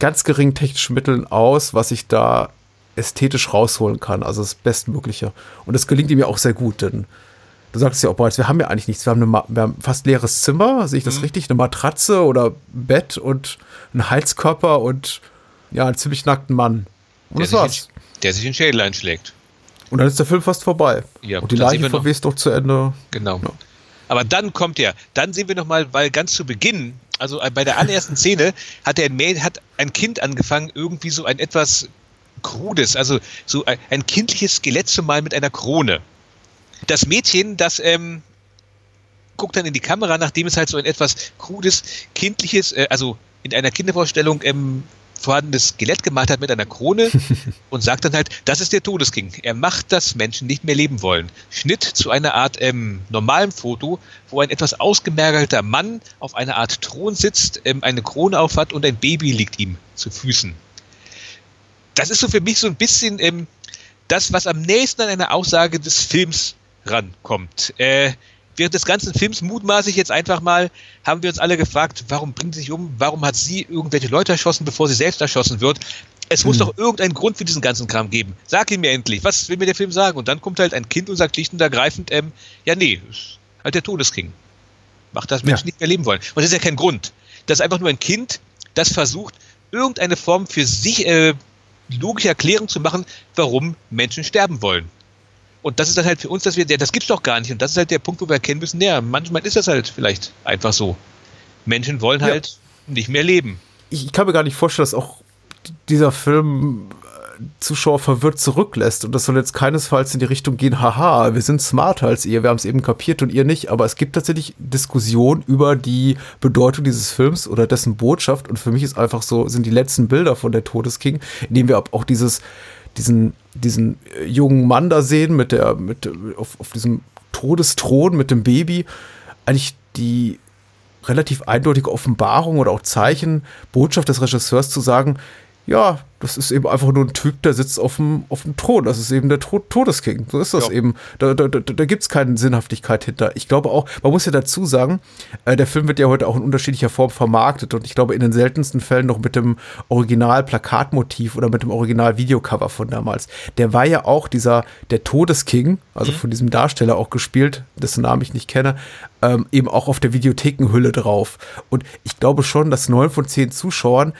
ganz geringen technischen Mitteln aus, was ich da ästhetisch rausholen kann, also das Bestmögliche. Und das gelingt ihm ja auch sehr gut, denn du sagst ja auch bereits, wir haben ja eigentlich nichts. Wir haben, eine, wir haben fast leeres Zimmer, sehe ich das mhm. richtig? Eine Matratze oder Bett und einen Heizkörper und ja, einen ziemlich nackten Mann. Und der das war's. In, der sich den Schädel einschlägt. Und dann ist der Film fast vorbei. Ja, und die Leiche verwest doch zu Ende. Genau. Ja. Aber dann kommt er. Dann sehen wir nochmal, weil ganz zu Beginn, also bei der allerersten Szene, hat, der, hat ein Kind angefangen, irgendwie so ein etwas krudes, also so ein, ein kindliches Skelett zu malen mit einer Krone. Das Mädchen, das ähm, guckt dann in die Kamera, nachdem es halt so ein etwas krudes, kindliches, äh, also in einer Kindervorstellung ähm, vorhandenes Skelett gemalt hat mit einer Krone und sagt dann halt, das ist der Todesking. Er macht, dass Menschen nicht mehr leben wollen. Schnitt zu einer Art ähm, normalem Foto, wo ein etwas ausgemergelter Mann auf einer Art Thron sitzt, ähm, eine Krone aufhat und ein Baby liegt ihm zu Füßen. Das ist so für mich so ein bisschen ähm, das, was am nächsten an einer Aussage des Films rankommt. Äh, während des ganzen Films mutmaßlich jetzt einfach mal, haben wir uns alle gefragt, warum bringt sie sich um? Warum hat sie irgendwelche Leute erschossen, bevor sie selbst erschossen wird? Es hm. muss doch irgendeinen Grund für diesen ganzen Kram geben. Sag ihn mir endlich. Was will mir der Film sagen? Und dann kommt halt ein Kind und sagt schlicht und ergreifend, ähm, ja, nee, halt der Todesking. Macht, dass Menschen ja. nicht mehr leben wollen. Und das ist ja kein Grund. Das ist einfach nur ein Kind, das versucht, irgendeine Form für sich äh, logische Erklärung zu machen, warum Menschen sterben wollen. Und das ist dann halt für uns, dass wir, das gibt's doch gar nicht. Und das ist halt der Punkt, wo wir erkennen müssen, ja, manchmal ist das halt vielleicht einfach so. Menschen wollen halt ja. nicht mehr leben. Ich kann mir gar nicht vorstellen, dass auch dieser Film äh, Zuschauer verwirrt zurücklässt. Und das soll jetzt keinesfalls in die Richtung gehen, haha, wir sind smarter als ihr, wir haben es eben kapiert und ihr nicht. Aber es gibt tatsächlich Diskussionen über die Bedeutung dieses Films oder dessen Botschaft. Und für mich ist einfach so, sind die letzten Bilder von der Todesking, in dem wir auch dieses, diesen, diesen äh, jungen Mann da sehen, mit der, mit, auf, auf diesem Todesthron mit dem Baby, eigentlich die relativ eindeutige Offenbarung oder auch Zeichen, Botschaft des Regisseurs zu sagen, ja, das ist eben einfach nur ein Typ, der sitzt auf dem, auf dem Thron. Das ist eben der Todesking. So ist das ja. eben. Da, da, da, da gibt es keine Sinnhaftigkeit hinter. Ich glaube auch, man muss ja dazu sagen, äh, der Film wird ja heute auch in unterschiedlicher Form vermarktet und ich glaube in den seltensten Fällen noch mit dem Original-Plakatmotiv oder mit dem Original-Videocover von damals. Der war ja auch dieser, der Todesking, also mhm. von diesem Darsteller auch gespielt, dessen Namen ich nicht kenne, ähm, eben auch auf der Videothekenhülle drauf. Und ich glaube schon, dass neun von zehn Zuschauern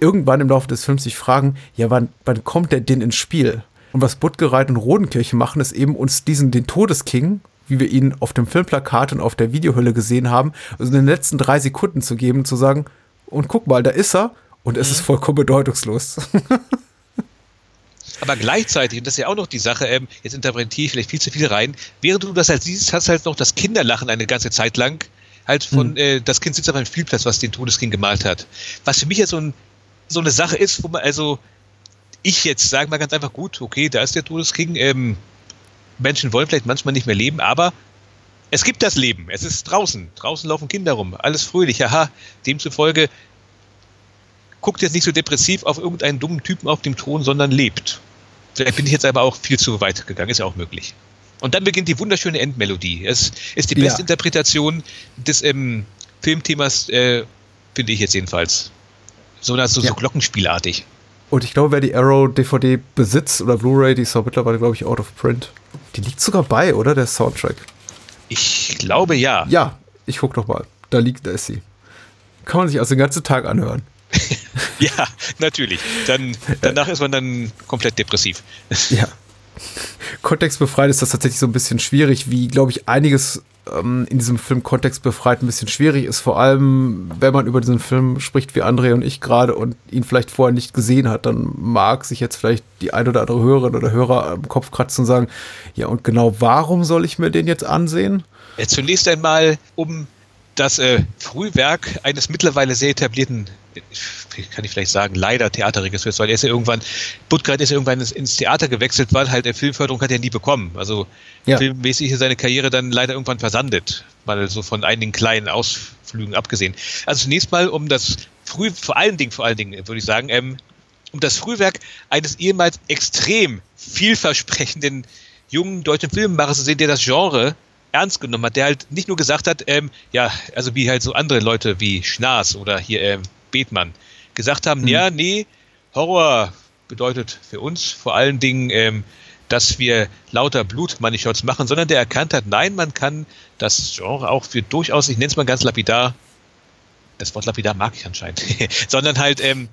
irgendwann im Laufe des Films sich fragen, ja, wann, wann kommt der denn ins Spiel? Und was Buttgereit und Rodenkirche machen, ist eben uns diesen, den Todesking, wie wir ihn auf dem Filmplakat und auf der Videohülle gesehen haben, also in den letzten drei Sekunden zu geben, zu sagen, und guck mal, da ist er, und es mhm. ist vollkommen bedeutungslos. Aber gleichzeitig, und das ist ja auch noch die Sache, ähm, jetzt interpretiere ich vielleicht viel zu viel rein, während du das halt siehst, hast du halt noch das Kinderlachen eine ganze Zeit lang, halt von, mhm. äh, das Kind sitzt auf einem Spielplatz, was den Todeskind gemalt hat. Was für mich ja so ein so eine Sache ist, wo man also ich jetzt sage mal ganz einfach gut, okay, da ist der Todesking. Ähm, Menschen wollen vielleicht manchmal nicht mehr leben, aber es gibt das Leben. Es ist draußen. Draußen laufen Kinder rum. Alles fröhlich. Aha. Demzufolge guckt jetzt nicht so depressiv auf irgendeinen dummen Typen auf dem Thron, sondern lebt. Vielleicht bin ich jetzt aber auch viel zu weit gegangen. Ist ja auch möglich. Und dann beginnt die wunderschöne Endmelodie. Es ist die beste ja. Interpretation des ähm, Filmthemas, äh, finde ich jetzt jedenfalls. So, das so, ja. so glockenspielartig. Und ich glaube, wer die Arrow DVD besitzt oder Blu-ray, die ist auch mittlerweile, glaube ich, out of print. Die liegt sogar bei, oder? Der Soundtrack. Ich glaube ja. Ja, ich guck doch mal. Da liegt, da ist sie. Kann man sich also den ganzen Tag anhören. ja, natürlich. Dann, danach ist man dann komplett depressiv. Ja. Kontextbefreit ist das tatsächlich so ein bisschen schwierig, wie, glaube ich, einiges ähm, in diesem Film kontextbefreit ein bisschen schwierig ist. Vor allem, wenn man über diesen Film spricht, wie André und ich gerade und ihn vielleicht vorher nicht gesehen hat, dann mag sich jetzt vielleicht die ein oder andere Hörerin oder Hörer am Kopf kratzen und sagen, ja, und genau warum soll ich mir den jetzt ansehen? Zunächst einmal, um das äh, Frühwerk eines mittlerweile sehr etablierten, kann ich vielleicht sagen, leider Theaterregisseurs, weil er ist ja irgendwann, Buttgart ist ja irgendwann ins, ins, Theater gewechselt, weil halt der Filmförderung hat er nie bekommen. Also ja. filmmäßig ist seine Karriere dann leider irgendwann versandet, mal so von einigen kleinen Ausflügen abgesehen. Also zunächst mal um das Früh, vor allen Dingen, vor allen Dingen, würde ich sagen, ähm, um das Frühwerk eines ehemals extrem vielversprechenden jungen deutschen Filmemachers zu sehen, der das Genre ernst genommen hat, der halt nicht nur gesagt hat, ähm, ja, also wie halt so andere Leute wie Schnaas oder hier ähm, Bethmann gesagt haben, mhm. ja, nee, Horror bedeutet für uns vor allen Dingen, ähm, dass wir lauter Blutmanichots machen, sondern der erkannt hat, nein, man kann das Genre auch für durchaus, ich nenne es mal ganz lapidar, das Wort lapidar mag ich anscheinend, sondern halt ähm,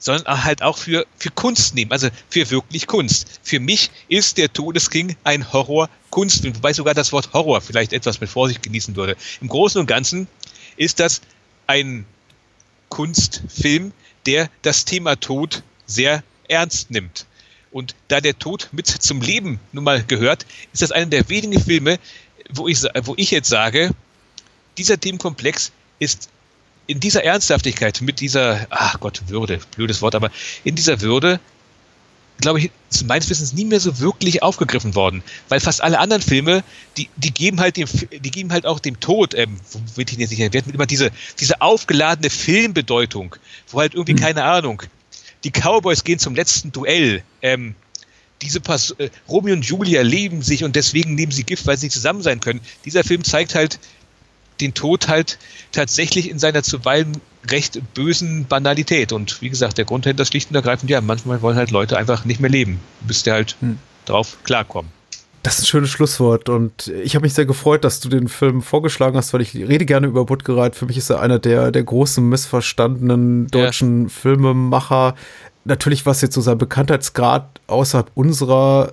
sondern halt auch für, für Kunst nehmen, also für wirklich Kunst. Für mich ist der Todesking ein Horror-Kunstfilm, wobei sogar das Wort Horror vielleicht etwas mit Vorsicht genießen würde. Im Großen und Ganzen ist das ein Kunstfilm, der das Thema Tod sehr ernst nimmt. Und da der Tod mit zum Leben nun mal gehört, ist das einer der wenigen Filme, wo ich, wo ich jetzt sage, dieser Themenkomplex ist in dieser Ernsthaftigkeit, mit dieser, ach Gott, Würde, blödes Wort, aber in dieser Würde, glaube ich, ist meines Wissens nie mehr so wirklich aufgegriffen worden. Weil fast alle anderen Filme, die, die geben halt dem, die geben halt auch dem Tod, ähm, will ich jetzt nicht erwähnen, immer diese, diese aufgeladene Filmbedeutung, wo halt irgendwie, mhm. keine Ahnung, die Cowboys gehen zum letzten Duell, ähm, diese Pas äh, Romeo und Julia leben sich und deswegen nehmen sie Gift, weil sie nicht zusammen sein können. Dieser Film zeigt halt den Tod halt tatsächlich in seiner zuweilen recht bösen Banalität. Und wie gesagt, der Grund dahinter ist schlicht und ergreifend, ja, manchmal wollen halt Leute einfach nicht mehr leben, bis der halt hm. drauf klarkommen. Das ist ein schönes Schlusswort und ich habe mich sehr gefreut, dass du den Film vorgeschlagen hast, weil ich rede gerne über Buttgereit. Für mich ist er einer der, der großen missverstandenen deutschen ja. Filmemacher. Natürlich, was jetzt so sein Bekanntheitsgrad außerhalb unserer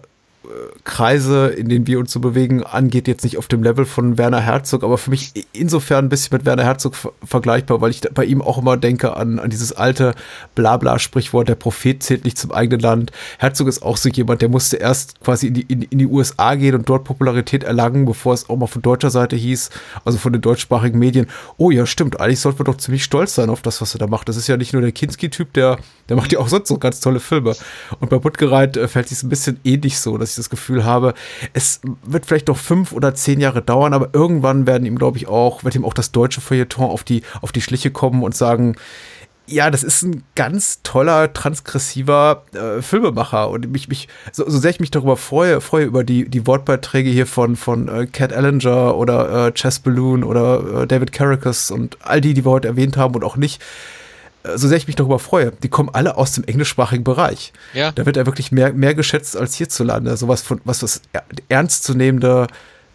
Kreise, in denen wir uns so bewegen, angeht, jetzt nicht auf dem Level von Werner Herzog, aber für mich insofern ein bisschen mit Werner Herzog vergleichbar, weil ich bei ihm auch immer denke an, an dieses alte Blabla-Sprichwort, der Prophet zählt nicht zum eigenen Land. Herzog ist auch so jemand, der musste erst quasi in die, in, in die USA gehen und dort Popularität erlangen, bevor es auch mal von deutscher Seite hieß, also von den deutschsprachigen Medien, oh ja, stimmt, eigentlich sollten wir doch ziemlich stolz sein auf das, was er da macht. Das ist ja nicht nur der Kinski-Typ, der, der macht ja auch sonst so ganz tolle Filme. Und bei Buttgereit äh, fällt es ein bisschen ähnlich so, dass ich das Gefühl habe, es wird vielleicht noch fünf oder zehn Jahre dauern, aber irgendwann werden ihm, glaube ich, auch, wird ihm auch das deutsche Feuilleton auf die, auf die Schliche kommen und sagen, ja, das ist ein ganz toller, transgressiver äh, Filmemacher. Und mich, mich, so, so sehr ich mich darüber freue, freue über die, die Wortbeiträge hier von, von äh, Cat Ellinger oder äh, Chess Balloon oder äh, David Carricus und all die, die wir heute erwähnt haben und auch nicht, so sehr ich mich darüber freue, die kommen alle aus dem englischsprachigen Bereich. Ja. Da wird er wirklich mehr, mehr geschätzt als hierzulande. Sowas von, was das ernstzunehmende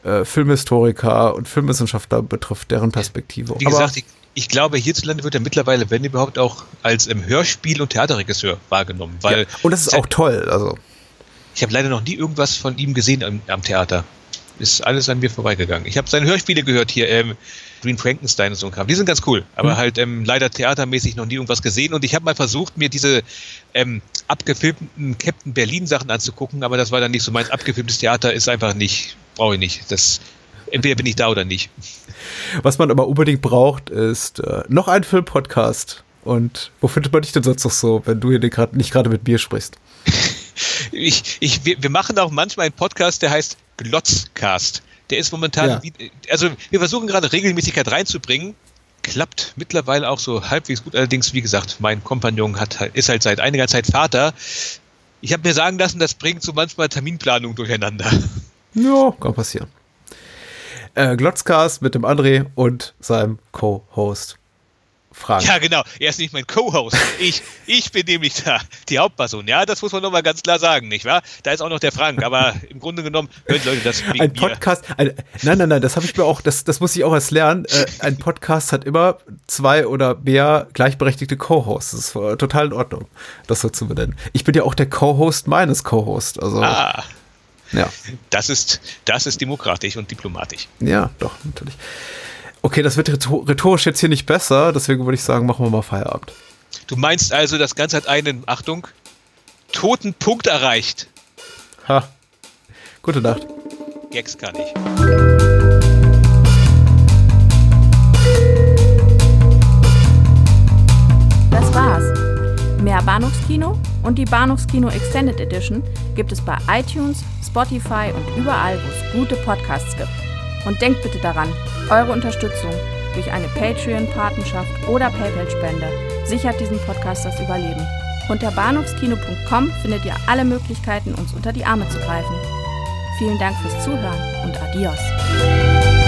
äh, Filmhistoriker und Filmwissenschaftler betrifft, deren Perspektive. Wie gesagt, ich, ich, glaube, hierzulande wird er mittlerweile, wenn überhaupt, auch als im Hörspiel- und Theaterregisseur wahrgenommen. Weil ja, und das ist auch toll. Also. Ich habe leider noch nie irgendwas von ihm gesehen am, am Theater. Ist alles an mir vorbeigegangen. Ich habe seine Hörspiele gehört hier. Ähm, Green Frankenstein und so ein Kram. Die sind ganz cool, aber mhm. halt ähm, leider theatermäßig noch nie irgendwas gesehen. Und ich habe mal versucht, mir diese ähm, abgefilmten Captain Berlin Sachen anzugucken, aber das war dann nicht so meins. Abgefilmtes Theater ist einfach nicht, brauche ich nicht. Das entweder bin ich da oder nicht. Was man aber unbedingt braucht, ist äh, noch ein Filmpodcast. Und wo findet man dich denn sonst noch so, wenn du hier grad, nicht gerade mit mir sprichst? ich, ich, wir, wir machen auch manchmal einen Podcast, der heißt Glotzcast. Der ist momentan, ja. also wir versuchen gerade Regelmäßigkeit reinzubringen. Klappt mittlerweile auch so halbwegs gut. Allerdings, wie gesagt, mein Kompagnon hat, ist halt seit einiger Zeit Vater. Ich habe mir sagen lassen, das bringt so manchmal Terminplanung durcheinander. Ja, kann passieren. Äh, Glotzcast mit dem André und seinem Co-Host. Frank. Ja, genau. Er ist nicht mein Co-Host. Ich, ich bin nämlich da, die Hauptperson. Ja, das muss man nochmal ganz klar sagen, nicht wahr? Da ist auch noch der Frank, aber im Grunde genommen hören Leute das wegen Ein Podcast, ein, nein, nein, nein, das habe ich mir auch, das, das muss ich auch erst lernen. Äh, ein Podcast hat immer zwei oder mehr gleichberechtigte Co-Hosts. Das ist äh, total in Ordnung, das so zu benennen. Ich bin ja auch der Co-Host meines Co-Hosts. Also, Ah, ja. das ist, das ist demokratisch und diplomatisch. Ja, doch, natürlich. Okay, das wird rhetor- rhetorisch jetzt hier nicht besser, deswegen würde ich sagen, machen wir mal Feierabend. Du meinst also, das Ganze hat einen, Achtung, toten Punkt erreicht. Ha. Gute Nacht. Gags kann ich. Das war's. Mehr Bahnhofskino und die Bahnhofskino Extended Edition gibt es bei iTunes, Spotify und überall, wo es gute Podcasts gibt. Und denkt bitte daran, eure Unterstützung durch eine Patreon-Patenschaft oder PayPal-Spende sichert diesem Podcast das Überleben. Unter bahnhofskino.com findet ihr alle Möglichkeiten, uns unter die Arme zu greifen. Vielen Dank fürs Zuhören und adios.